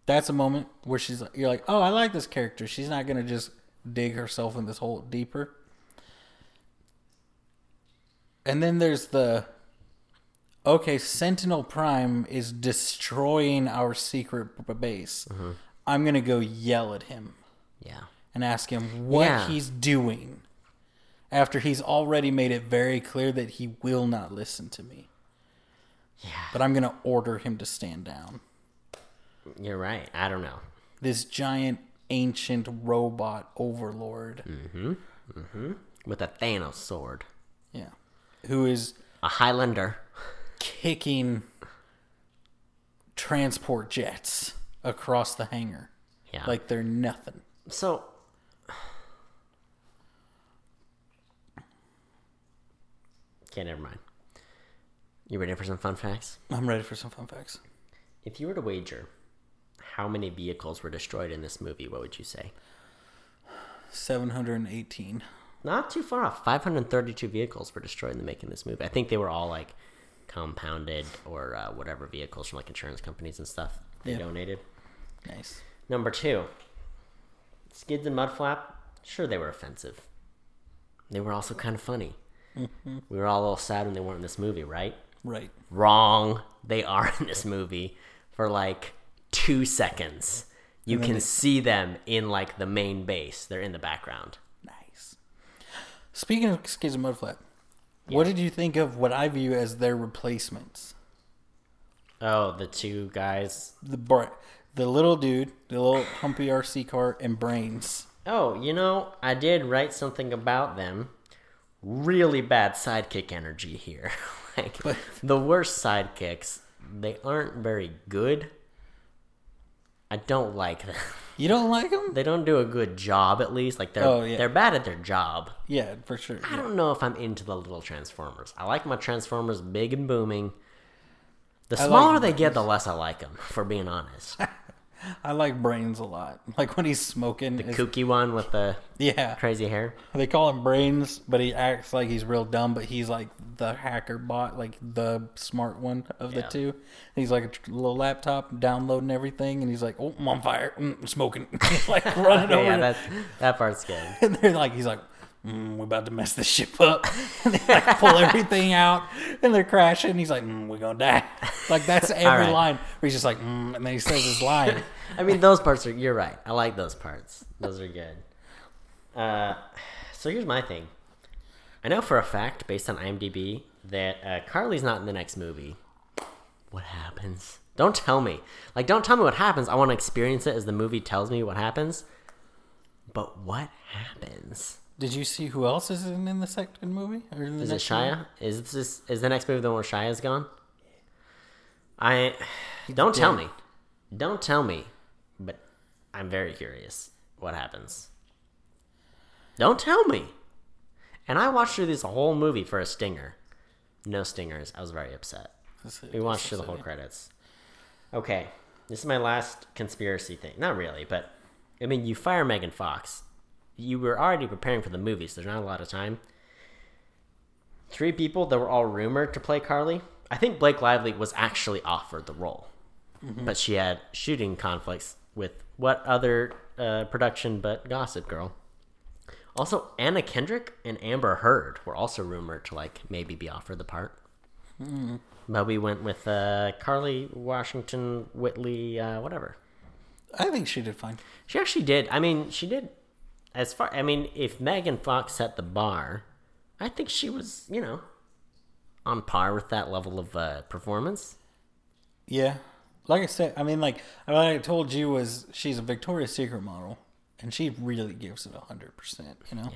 That's a moment where she's like, you're like, oh, I like this character. She's not gonna just dig herself in this hole deeper. And then there's the, okay, Sentinel Prime is destroying our secret base. Mm-hmm. I'm gonna go yell at him yeah. and ask him what Yeah. he's doing after he's already made it very clear that he will not listen to me. Yeah. But I'm going to order him to stand down. You're right. I don't know. This giant ancient robot overlord. Mm-hmm. Mm-hmm. With a Thanos sword. Yeah. Who is A Highlander. kicking transport jets across the hangar Yeah. like they're nothing. So Okay, never mind. You ready for some fun facts? I'm ready for some fun facts. If you were to wager how many vehicles were destroyed in this movie, what would you say? 718. Not too far off. 532 vehicles were destroyed in the making of this movie. I think they were all like compounded or uh, whatever vehicles from like insurance companies and stuff they Yeah. donated. Nice. Number two, skids and mudflap. Sure, they were offensive. They were also kind of funny. We were all a little sad when they weren't in this movie, right? Right. Wrong. They are in this movie for like two seconds. You can they- see them in like the main base. They're in the background. Nice. Speaking of Skids and Mudflap, what did you think of what I view as their replacements? Oh, the two guys. The the little dude, the little humpy RC car, and Brains. Oh, you know, I did write something about them. Really bad sidekick energy here. like the worst sidekicks, they aren't very good. I don't like them. You don't like them? They don't do a good job at least. Like they're Oh, yeah. they're bad at their job. Yeah, for sure. I don't know if I'm into the little Transformers. I like my Transformers big and booming. The I like smaller they get, the less I like them, for being honest. I like Brains a lot. Like when he's smoking. it's- Kooky one with the yeah. crazy hair. They call him Brains, but he acts like he's real dumb, but he's like the hacker bot, like the smart one of the Yeah. two. He's like a little laptop downloading everything, and he's like, oh, I'm on fire, mm, smoking. Like running over. yeah, that part's good. and they're like, he's like, mm, we're about to mess this ship up. and they like pull everything out, and they're crashing. He's like, mm, we're gonna die. Like that's every right. line where he's just like, mm, and then he says his line. I mean, those parts are. You're right. I like those parts. Those are good. Uh, so here's my thing. I know for a fact, based on IMDb, that uh, Carly's not in the next movie. What happens? Don't tell me. Like, don't tell me what happens. I want to experience it as the movie tells me what happens. But what happens? Did you see who else is in, in the second movie? Or in the Is it next movie? Shia? Is this is the next movie the one where Shia's gone? I don't tell me. Don't tell me. But I'm very curious what happens. Don't tell me. And I watched through this whole movie for a stinger. No stingers. I was very upset. We watched through the whole credits. Okay, this is my last conspiracy thing. Not really, but I mean, you fire Megan Fox. You were already preparing for the movie, so there's not a lot of time. Three people that were all rumored to play Carly. I think Blake Lively was actually offered the role, but she had shooting conflicts with what other uh, production but Gossip Girl. Also, Anna Kendrick and Amber Heard were also rumored to like maybe be offered the part. But we went with uh, Carly Washington Whitley, uh, whatever. I think she did fine. She actually did. I mean, she did. As far, I mean, if Megan Fox set the bar, I think she was, you know, on par with that level of uh, performance. Yeah. Like I said, I mean, like what I told you was she's a Victoria's Secret model, and she really gives it hundred percent. You know.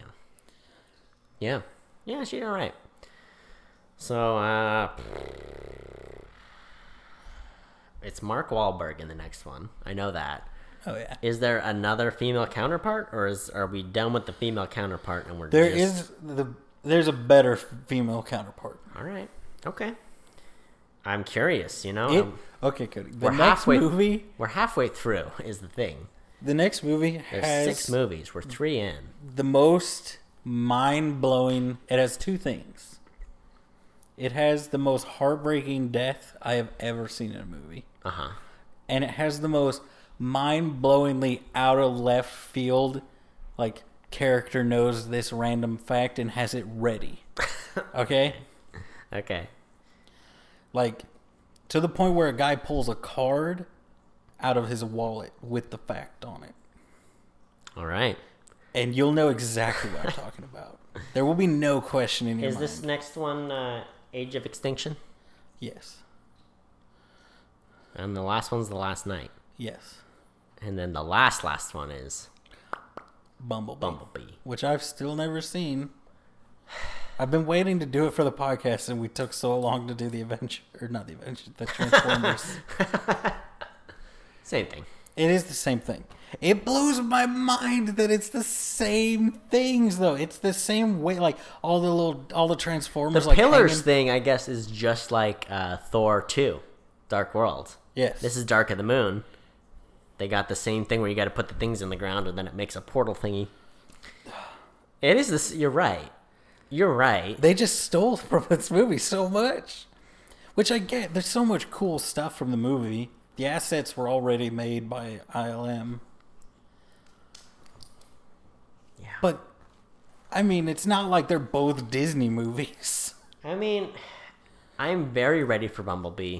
Yeah, yeah, she did all right. So, uh, it's Mark Wahlberg in the next one. I know that. Oh yeah. Is there another female counterpart, or is are we done with the female counterpart and we're There just... is the there's a better female counterpart. All right. Okay. I'm curious. You know, It, okay, Cody. The we're next halfway. movie, We're halfway through. Is the thing. the next movie There's has six movies. We're three in. the most mind blowing. It has two things. It has the most heartbreaking death I have ever seen in a movie, Uh huh. and it has the most mind blowingly out of left field, like character knows this random fact and has it ready. okay, Okay. like to the point where a guy pulls a card out of his wallet with the fact on it. All right. and you'll know exactly what I'm talking about. There will be no question in your Is mind. this next one uh, Age of Extinction? Yes, And the last one's The Last Knight. yes, And then the last last one is Bumblebee, Bumblebee. which I've still never seen. I've been waiting to do it for the podcast, and we took so long to do the Avenger, or not the Avenger, the Transformers. Same thing. it is the same thing. It blows my mind that it's the same things, though. It's the same way, like all the little, all the The Transformers, like Pillars hanging- thing, I guess, is just like uh, Thor 2, Dark World. Yes, This is Dark of the Moon. They got the same thing where you got to put the things in the ground and then it makes a portal thingy. It is this. You're right. You're right. they just stole from this movie so much which i get there's so much cool stuff from the movie the assets were already made by ilm Yeah. but i mean it's not like they're both disney movies I mean, I'm very ready for Bumblebee.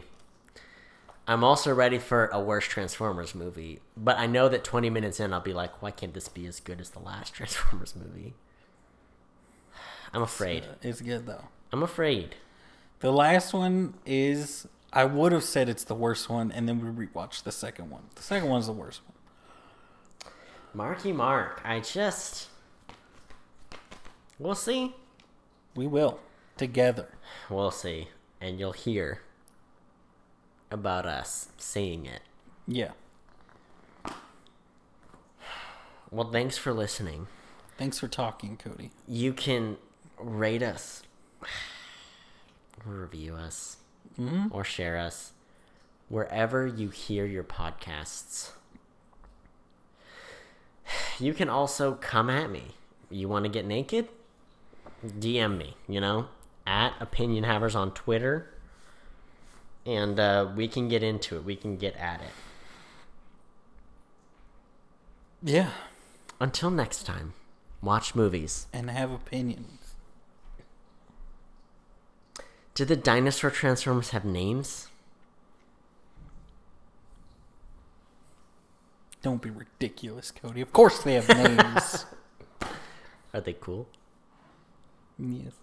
I'm also ready for a worse Transformers movie, but I know that 20 minutes in, I'll be like, why can't this be as good as the last Transformers movie? I'm uh, afraid. it's good though I'm afraid. the last one is i would have said it's the worst one and then we rewatched the second one the second one's the worst one Marky Mark, I just. We'll see. we will together We'll see. And you'll hear about us seeing it. yeah Well, thanks for listening. thanks for talking cody You can rate us, review us, mm-hmm. or share us wherever you hear your podcasts. You can also come at me. You want to get naked? DM me, you know, at Opinion Havers on Twitter. And uh, we can get into it. We can get at it. yeah Until next time, watch movies. and have opinions Do the dinosaur transformers have names? Don't be ridiculous, Cody. Of course they have names. Are they cool? yes.